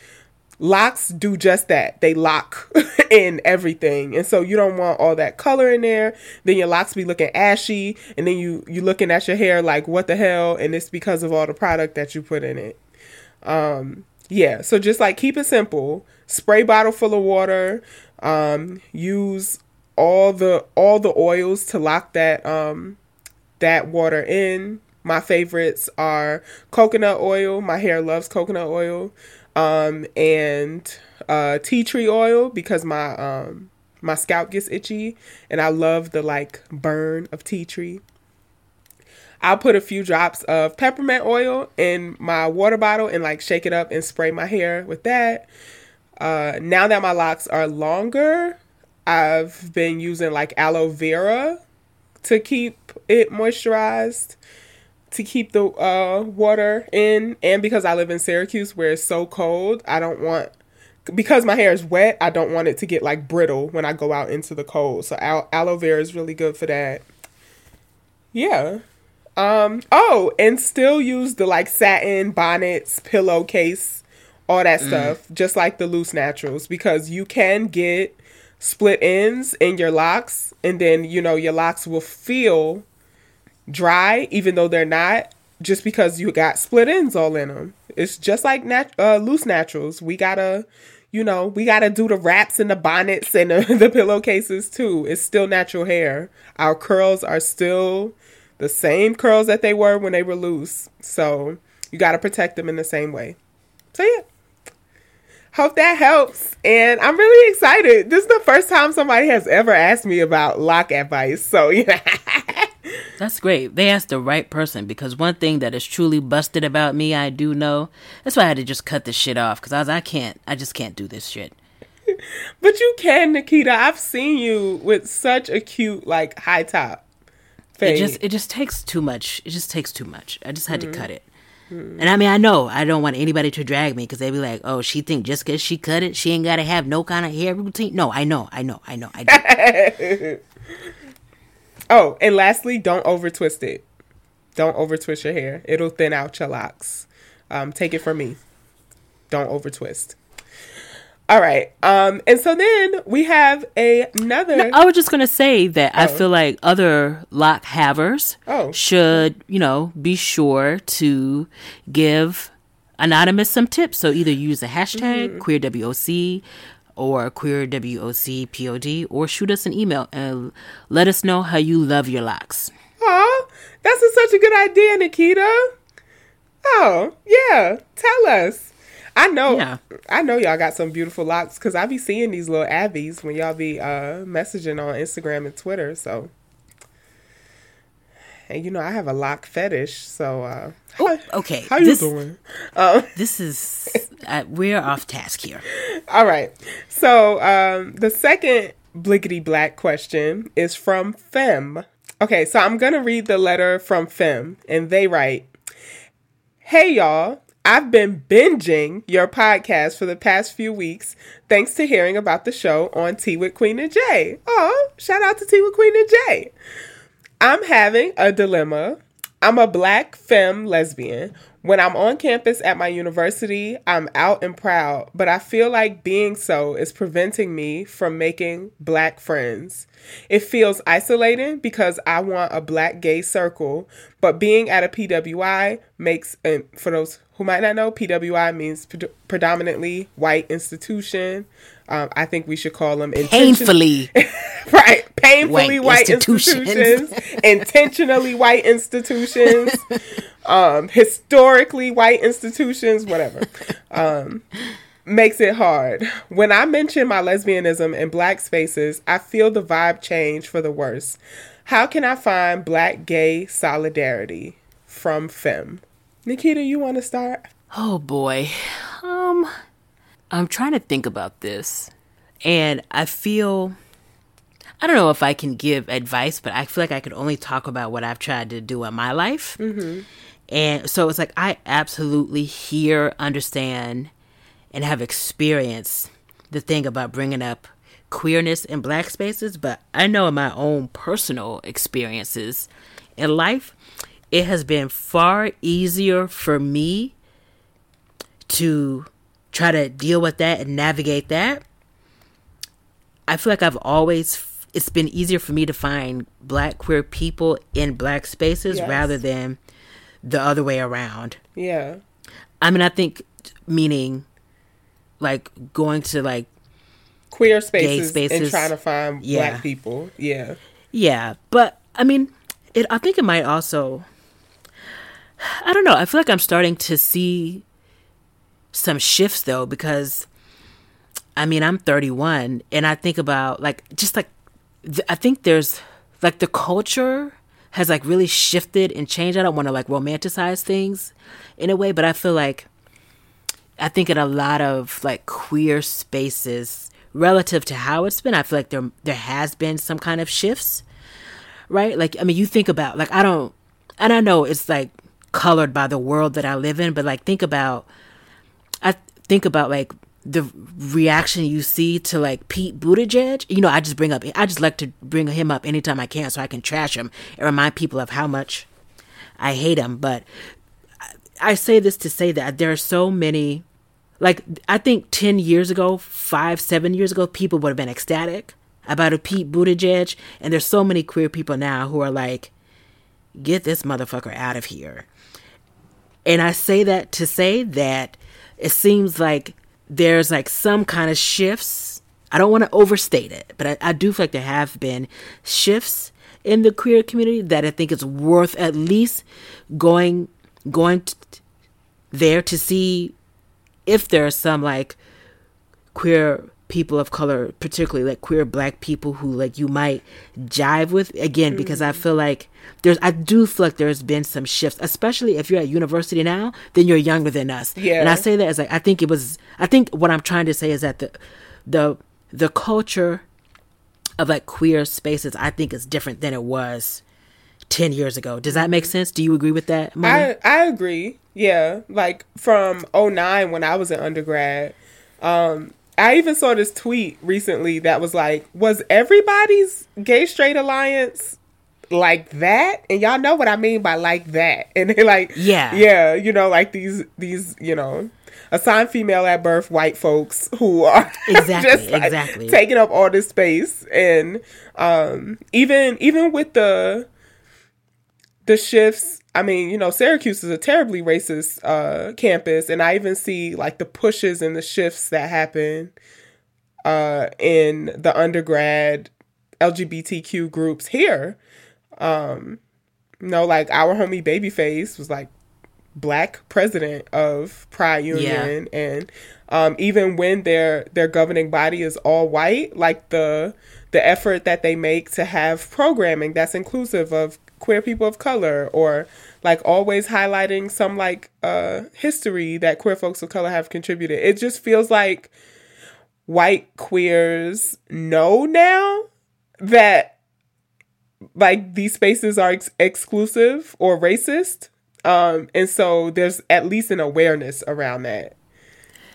A: locks do just that. They lock (laughs) in everything. And so you don't want all that color in there. Then your locks be looking ashy and then you you looking at your hair like what the hell and it's because of all the product that you put in it. Um yeah, so just like keep it simple. Spray bottle full of water. Um use all the all the oils to lock that um that water in. My favorites are coconut oil. My hair loves coconut oil. Um and uh tea tree oil because my um my scalp gets itchy and I love the like burn of tea tree. I'll put a few drops of peppermint oil in my water bottle and like shake it up and spray my hair with that. Uh, now that my locks are longer, I've been using like aloe vera to keep it moisturized, to keep the uh, water in. And because I live in Syracuse where it's so cold, I don't want, because my hair is wet, I don't want it to get like brittle when I go out into the cold. So al- aloe vera is really good for that. Yeah. Um, oh, and still use the like satin bonnets, pillowcase, all that stuff, just like the loose naturals, because you can get split ends in your locks, and then you know your locks will feel dry, even though they're not, just because you got split ends all in them. It's just like nat- uh, loose naturals. We gotta, you know, we gotta do the wraps and the bonnets and the, (laughs) the pillowcases too. It's still natural hair. Our curls are still the same curls that they were when they were loose. So you got to protect them in the same way. So yeah. Hope that helps. And I'm really excited. This is the first time somebody has ever asked me about lock advice. So (laughs) yeah.
B: That's great. They asked the right person because one thing that is truly busted about me, I do know. That's why I had to just cut this shit off because I was, I can't, I just can't do this shit. (laughs)
A: but you can, Nikita. I've seen you with such a cute, like, high top.
B: It just, it just takes too much. It just takes too much. I just had to cut mm-hmm. it. And I mean, I know I don't want anybody to drag me because they be like, "Oh, she think just because she cut it, she ain't gotta have no kind of hair routine." No, I know, I know, I know, I do. (laughs)
A: Oh, and lastly, don't over twist it. Don't over twist your hair. It'll thin out your locks. Um, take it from me. Don't over twist. All right. Um, and so then we have a, another.
B: I was just gonna say that I
A: Oh.
B: feel like other lock havers
A: Oh.
B: should, you know, be sure to give anonymous some tips. So either use the hashtag queer WOC or queer WOC POD or shoot us an email and let us know how you love your locks.
A: Aw, that's a, such a good idea, Nikita. Oh, yeah. Tell us. I know.
B: Yeah.
A: I know y'all got some beautiful locks because I be seeing these little abbies when y'all be uh, messaging on Instagram and Twitter. So, and you know, I have a lock fetish. So, uh, how,
B: Okay,
A: how you
B: this,
A: doing? Uh, (laughs)
B: this is uh, we're off task here. (laughs)
A: All right. So um, the second blickety black question is from Fem. Okay, so I'm gonna read the letter from Fem, and they write, "Hey y'all." I've been binging your podcast for the past few weeks thanks to hearing about the show on Tea with Queen and Jay. Oh, shout out to Tea with Queen and Jay. I'm having a dilemma. I'm a black femme lesbian When I'm on campus at my university, I'm out and proud, but I feel like being so is preventing me from making black friends. It feels isolating because I want a black gay circle, but being at a PWI makes, and for those who might not know, PWI means pre- predominantly white institution. Um, I think we should call them
B: Painfully. (laughs) (laughs)
A: right. Painfully
B: White
A: white,
B: institutions.
A: institutions, intentionally white institutions. Um historically white institutions whatever. Um makes it hard. When i mention my lesbianism in black spaces i feel the vibe change for the worse. How can i find black gay solidarity from fem? Nikita you want to start?
B: Oh boy. Um I'm trying to think about this. And I feel I don't know if I can give advice, but I feel like I can only talk about what I've tried to do in my life. Mm-hmm. And so it's like I absolutely hear, understand, and have experienced the thing about bringing up queerness in black spaces, but I know in my own personal experiences in life, it has been far easier for me to try to deal with that and navigate that. I feel like I've always it's been easier for me to find black queer people in black spaces
A: Yes.
B: rather than the other way around.
A: yeah
B: I mean, I think meaning like going to like
A: queer spaces, and
B: spaces.
A: trying to find
B: Yeah.
A: black people yeah
B: yeah, but I mean, it I think it might also I don't know. I feel like I'm starting to see some shifts though because I mean, I'm 31 and I think about like just like th- I think there's like the culture has like really shifted and changed. I don't want to like romanticize things in a way, but I feel like I think in a lot of like queer spaces relative to how it's been, I feel like there there has been some kind of shifts. Right? Like I mean, you think about like I don't and I know it's like colored by the world that I live in, but like think about I think about like the reaction you see to like Pete Buttigieg. You know, I just bring up, I just like to bring him up anytime I can so I can trash him and remind people of how much I hate him. But I- say this to say that there are so many, like, I think 10 years ago, five, seven years ago, people would have been ecstatic about a Pete Buttigieg. And there's so many queer people now who are like, get this motherfucker out of here. And I say that to say that it seems like there's like some kind of shifts. I don't want to overstate it, but I, I do feel like there have been shifts in the queer community that I think it's worth at least going going there to see if there are some like queer people of color, particularly like queer black people who like you might jive with again because I feel like there's I do feel like there's been some shifts, especially if you're at university now, then you're younger than us.
A: Yeah.
B: And I say that as like I think it was I think what I'm trying to say is that the the the culture of like queer spaces I think is different than it was 10 years ago. Does that make sense? Do you agree with that? Mona?
A: I I agree. Yeah, like from 09 when I was an undergrad. Um I even saw this tweet recently that was like, was everybody's gay straight alliance like that? And y'all know what I mean by like that. (laughs) And they like
B: Yeah.
A: Yeah, you know, like these these, you know, assigned female at birth white folks who are (laughs)
B: Exactly,
A: like,
B: exactly.
A: taking up all this space and um even even with the the shifts i mean you know syracuse is a terribly racist uh campus and i even see like the pushes and the shifts that happen uh in the undergrad lgbtq groups here. Um you know like our homie babyface was like black president of pride union and um even when their their governing body is all white like the the effort that they make to have programming that's inclusive of queer people of color or like always highlighting some like uh history that queer folks of color have contributed. It just feels like white queers know now that like these spaces are ex- exclusive or racist. Um and so there's at least an awareness around that.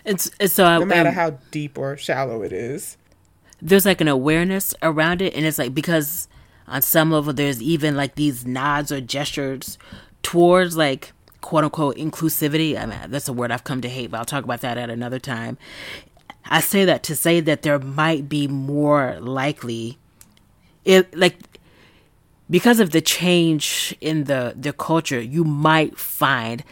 B: It's, it's so I,
A: no matter
B: um,
A: how deep or shallow it is.
B: there's like an awareness around it and it's like because on some level there's even like these nods or gestures towards like quote unquote inclusivity. I mean, that's a word I've come to hate, but I'll talk about that at another time. I say that to say that there might be more likely, it like because of the change in the the culture, you might find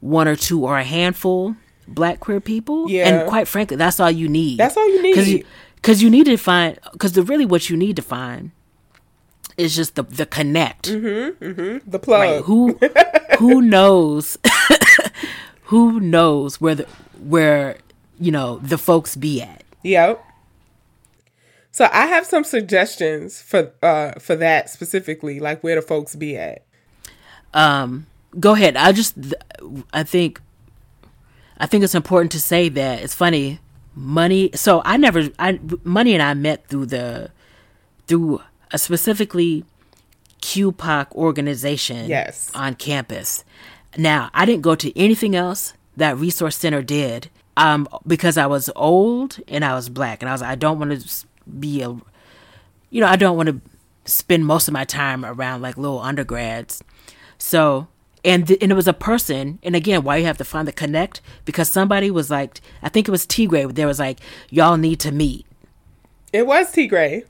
B: one or two or a handful black queer people.
A: Yeah.
B: and quite frankly, that's all you need.
A: That's all you
B: Because
A: need.
B: you, 'cause you need to find because the really what you need to find is just the the connect.
A: the plug.
B: Right. Who who (laughs) knows (laughs) who knows where the where you know the folks be at.
A: Yep. So I have some suggestions for uh for that specifically, like where the folks be at.
B: Um go ahead. I just I think I think it's important to say that it's funny money so I never I money and I met through the through a specifically QPOC organization
A: Yes.
B: on campus. Now, I didn't go to anything else that resource center did um, because I was old and I was black, and I was I don't want to be a, you know, I don't want to spend most of my time around like little undergrads. So, and th- and it was a person, and again, why you have to find the connect because somebody was like, I think it was T Gray. There was like, y'all need to meet.
A: It was T Gray.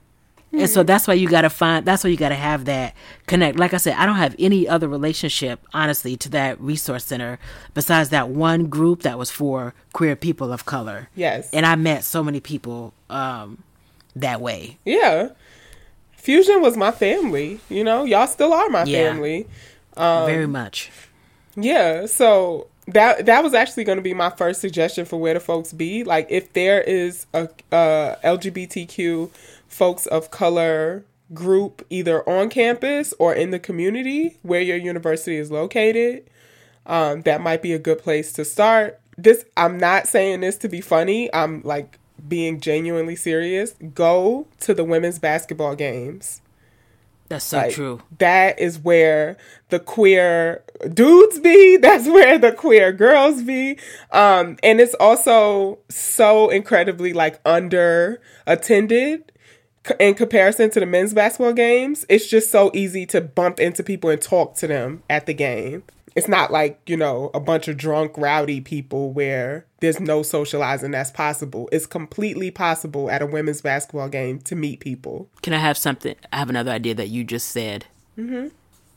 B: And so that's why you got to find, that's why you got to have that connect. Like I said, I don't have any other relationship, honestly, to that resource center besides that one group that was for queer people of color.
A: Yes.
B: And I met so many people um, that way.
A: Yeah. Fusion was my family, you know. Y'all still are my
B: Yeah.
A: family.
B: very much.
A: Yeah, so that that was actually going to be my first suggestion for where the folks be. Like, if there is a, a LGBTQ folks of color group either on campus or in the community where your university is located, um, that might be a good place to start. This I'm not saying this to be funny. I'm like being genuinely serious. Go to the women's basketball games.
B: That's so
A: Like,
B: true.
A: That is where the queer dudes be. (laughs) That's where the queer girls be. Um, and it's also so incredibly like under attended in comparison to the men's basketball games. It's just so easy to bump into people and talk to them at the game. It's not like, you know, a bunch of drunk, rowdy people where there's no socializing that's possible. It's completely possible at a women's basketball game to meet people.
B: Can I have something? I have another idea that you just said. Mm-hmm.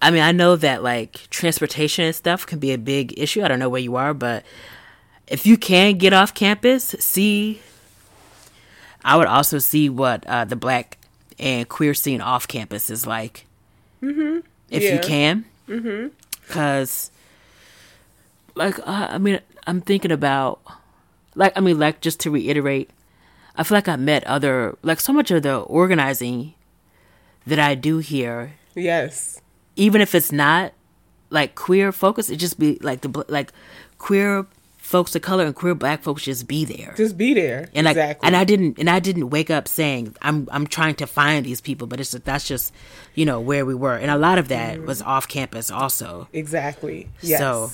B: I mean, I know that like transportation and stuff can be a big issue. I don't know where you are, but if you can get off campus, see. I would also see what uh, the black and queer scene off campus is like. Mm-hmm. If
A: Yeah.
B: you can, because, like, uh, I mean, I'm thinking about, like, I mean, like, just to reiterate, I feel like I met other like so much of the organizing that I do here,
A: Yes.
B: even if it's not like queer focus, it just be like the like queer folks of color and queer black folks just be there.
A: Just be there.
B: And
A: exactly.
B: and I didn't, and I didn't wake up saying I'm, I'm trying to find these people, but it's that's just, you know, where we were, and a lot of that was off campus also.
A: exactly. Yes.
B: So-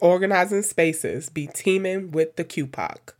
A: organizing spaces, be teaming with the QPOC.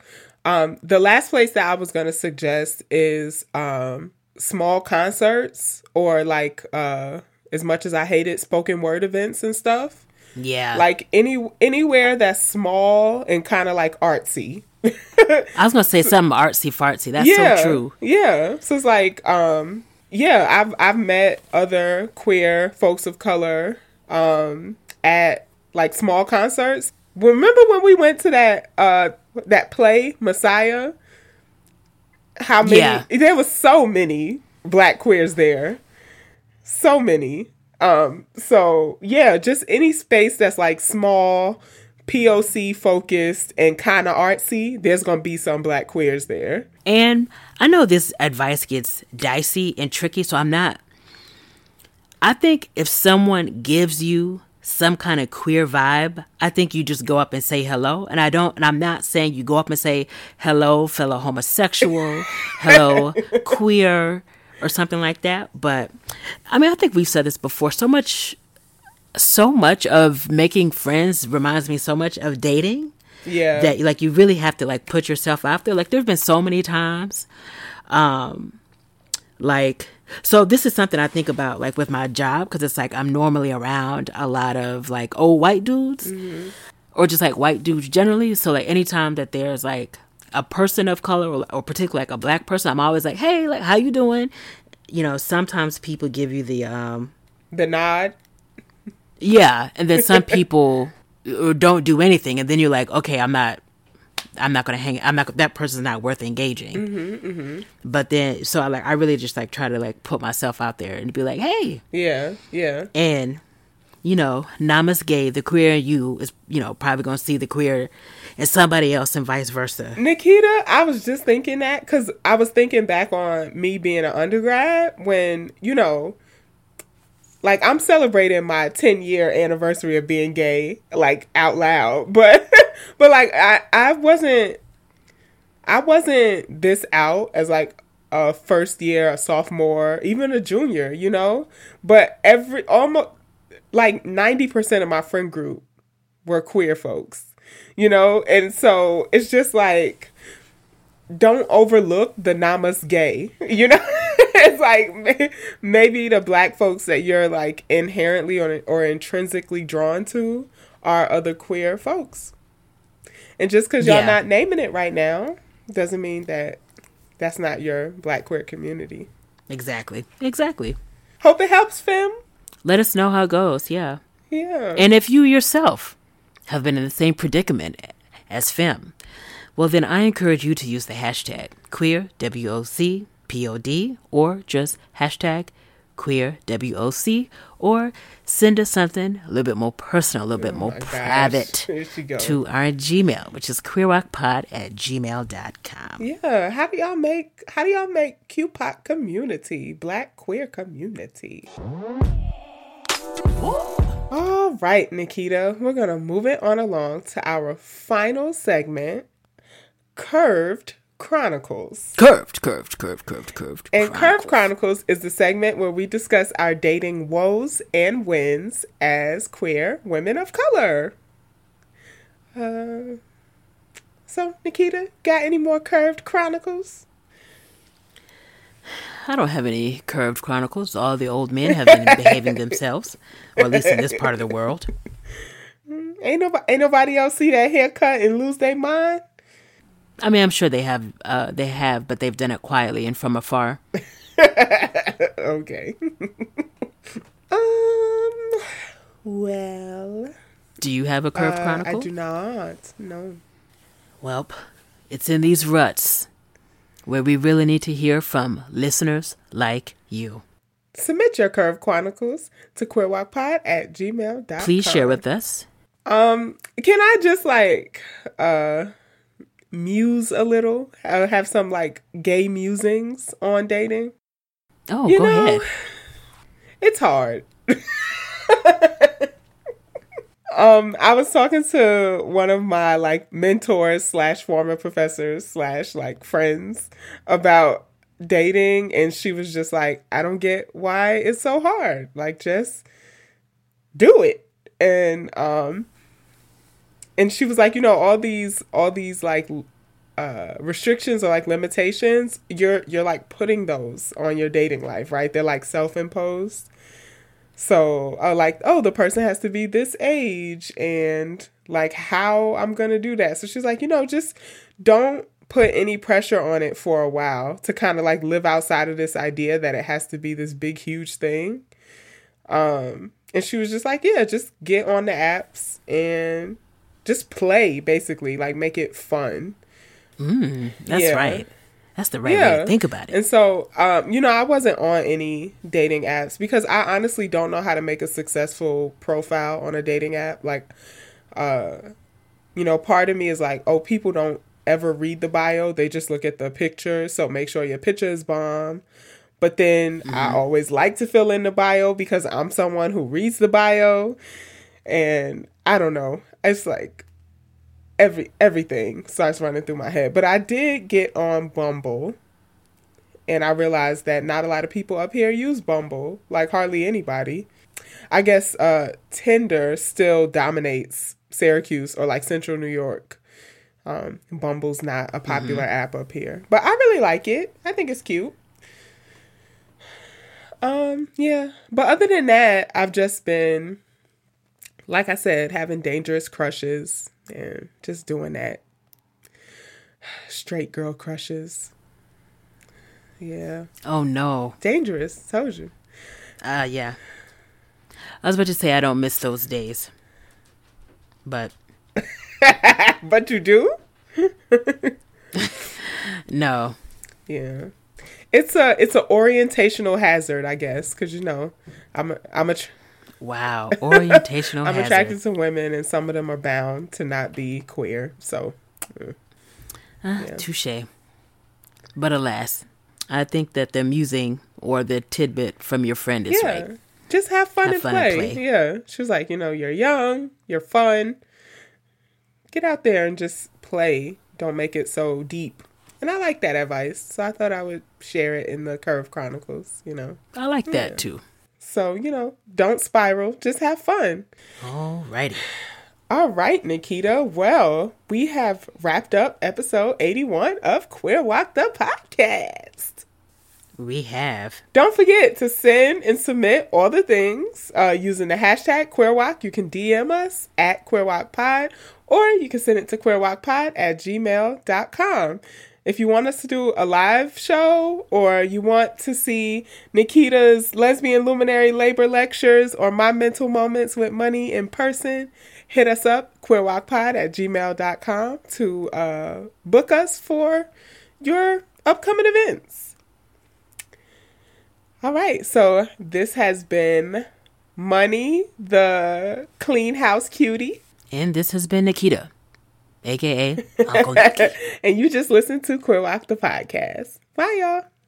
A: Um, the last place that I was going to suggest is um, small concerts or like, uh, as much as I hated spoken word events and stuff,
B: Yeah,
A: like any anywhere that's small and kind of like artsy.
B: I was gonna say (laughs) something artsy fartsy. That's
A: yeah,
B: so true.
A: Yeah. So it's like, um, yeah, I've I've met other queer folks of color um at like small concerts. Remember when we went to that uh that play, Messiah? How many
B: Yeah.
A: there was so many black queers there. So many. Um, so yeah, just any space that's like small, POC focused and kind of artsy, there's gonna be some black queers there.
B: And I know this advice gets dicey and tricky, so I'm not. I think if someone gives you some kind of queer vibe, I think you just go up and say hello. And I don't, and I'm not saying you go up and say hello, fellow homosexual, hello, (laughs) queer, or something like that. But I mean, I think we've said this before. So much, so much of making friends reminds me so much of dating
A: Yeah.
B: that like you really have to like put yourself out there. Like there've been so many times um like so this is something I think about like with my job because it's like I'm normally around a lot of like old white dudes or just like white dudes generally. So like anytime that there's like a person of color or, or particularly like a black person, I'm always like, hey, like how you doing? You know, sometimes people give you the um
A: The nod.
B: yeah, and then some (laughs) people uh, don't do anything, and then you're like, okay, I'm not, I'm not gonna hang. I'm not. That person's not worth engaging. But then, so I like, I really just like try to like put myself out there and be like, hey,
A: Yeah, yeah.
B: and you know, Namas gay, the queer you is, you know, probably gonna see the queer in somebody else, and vice versa.
A: Nikita, I was just thinking that because I was thinking back on me being an undergrad when, you know, like I'm celebrating my 10 year anniversary of being gay, like out loud. (laughs) But, but like I, I wasn't, I wasn't this out as like a first year, a sophomore, even a junior, you know? But every, almost like 90% of my friend group were queer folks, you know? And so it's just like, don't overlook the namas gay, (laughs) you know? (laughs) it's like maybe the black folks that you're like inherently or, or intrinsically drawn to are other queer folks. And just because y'all
B: Yeah.
A: not naming it right now doesn't mean that that's not your black queer community.
B: Exactly, exactly.
A: Hope it helps, Fem.
B: Let us know how it goes. Yeah.
A: Yeah.
B: And if you yourself have been in the same predicament as Fem, well, then I encourage you to use the hashtag queer, W O C P O D, or just hashtag queer, W O C, or send us something a little bit more personal, a little bit oh more
A: Oh gosh.
B: private (laughs)
A: Here she go.
B: to our Gmail, which is queerwocpod at gmail.com.
A: Yeah, how do y'all make how do y'all make QPOC community, black queer community? All right, Nikita, we're gonna move it on along to our final segment, Curved Chronicles.
B: Curved, curved, curved, curved, curved.
A: And
B: Chronicles.
A: Curved Chronicles is the segment where we discuss our dating woes and wins as queer women of color. Uh, so, Nikita, got any more Curved Chronicles?
B: I don't have any curved chronicles. All the old men have been behaving (laughs) themselves, or at least in this part of the world. (laughs)
A: Ain't nobody, ain't nobody else see that haircut and lose their mind?
B: I mean, I'm sure they have, uh, they have, but they've done it quietly and from afar. (laughs)
A: Okay. um. Well,
B: Do you have a curved
A: uh,
B: chronicle?
A: I do not. No.
B: Well, it's in these ruts where we really need to hear from listeners like you.
A: Submit your Curve chronicles to queerwocpod at gmail.com.
B: Please share with us.
A: Um, can I just like uh muse a little? Uh, have some like gay musings on dating?
B: Oh,
A: You
B: go
A: know,
B: ahead.
A: It's hard. (laughs) um, I was talking to one of my like mentors slash former professors slash like friends about dating, and she was just like, "I don't get why it's so hard. Like, just do it." And um, and she was like, you know, all these all these like uh, restrictions or like limitations, you're you're like putting those on your dating life, right? They're like self-imposed. So, uh, like, oh, the person has to be this age, and like how I'm gonna do that. So she's like, you know, just don't put any pressure on it for a while to kind of like live outside of this idea that it has to be this big, huge thing. Um, and she was just like, yeah, just get on the apps and just play, basically, like make it fun.
B: That's
A: Yeah.
B: right. That's the right way to think about it.
A: And so, um, you know, I wasn't on any dating apps because I honestly don't know how to make a successful profile on a dating app. Like, uh, you know, part of me is like, oh, people don't ever read the bio; they just look at the picture. So make sure your picture is bomb. But then I always like to fill in the bio because I'm someone who reads the bio, and I don't know. It's like every everything starts running through my head. But I did get on Bumble and I realized that not a lot of people up here use Bumble, like hardly anybody. I guess uh Tinder still dominates Syracuse or like Central New York. Um Bumble's not a popular app up here. But I really like it. I think it's cute. Um, yeah. But other than that, I've just been, like I said, having dangerous crushes and just doing that. Straight girl crushes. Yeah.
B: Oh no.
A: Dangerous, told you.
B: Uh yeah. I was about to say I don't miss those days. But (laughs)
A: But you do? (laughs)
B: no.
A: Yeah. It's a it's a orientational hazard, I guess, because you know, I'm a, I'm a tr-
B: Wow. Orientational (laughs)
A: I'm
B: hazard.
A: attracted to women, and some of them are bound to not be queer. So,
B: Uh, Touche. But alas, I think that the musing or the tidbit from your friend is
A: yeah,
B: right.
A: just have fun,
B: Have
A: and,
B: fun and
A: play.
B: play.
A: Yeah, she was like, you know, you're young, you're fun. Get out there and just play. Don't make it so deep. And I like that advice, so I thought I would share it in the Curve Chronicles. You know,
B: I like that too.
A: So you know, don't spiral. Just have fun.
B: All righty.
A: All right, Nikita. Well, we have wrapped up episode 81 of Queer WOC the podcast.
B: We have.
A: Don't forget to send and submit all the things uh, using the hashtag QueerWOC. You can DM us at QueerWOCPod or you can send it to QueerWOCPod at gmail.com. If you want us to do a live show or you want to see Nikita's lesbian luminary labor lectures or my mental moments with money in person, hit us up, queerwocpod at gmail.com to uh, book us for your upcoming events. All right, so this has been Money, the clean house cutie,
B: And this has been Nikita, aka (laughs) Uncle
A: and you just listened to Queer WOC the podcast. Bye, y'all.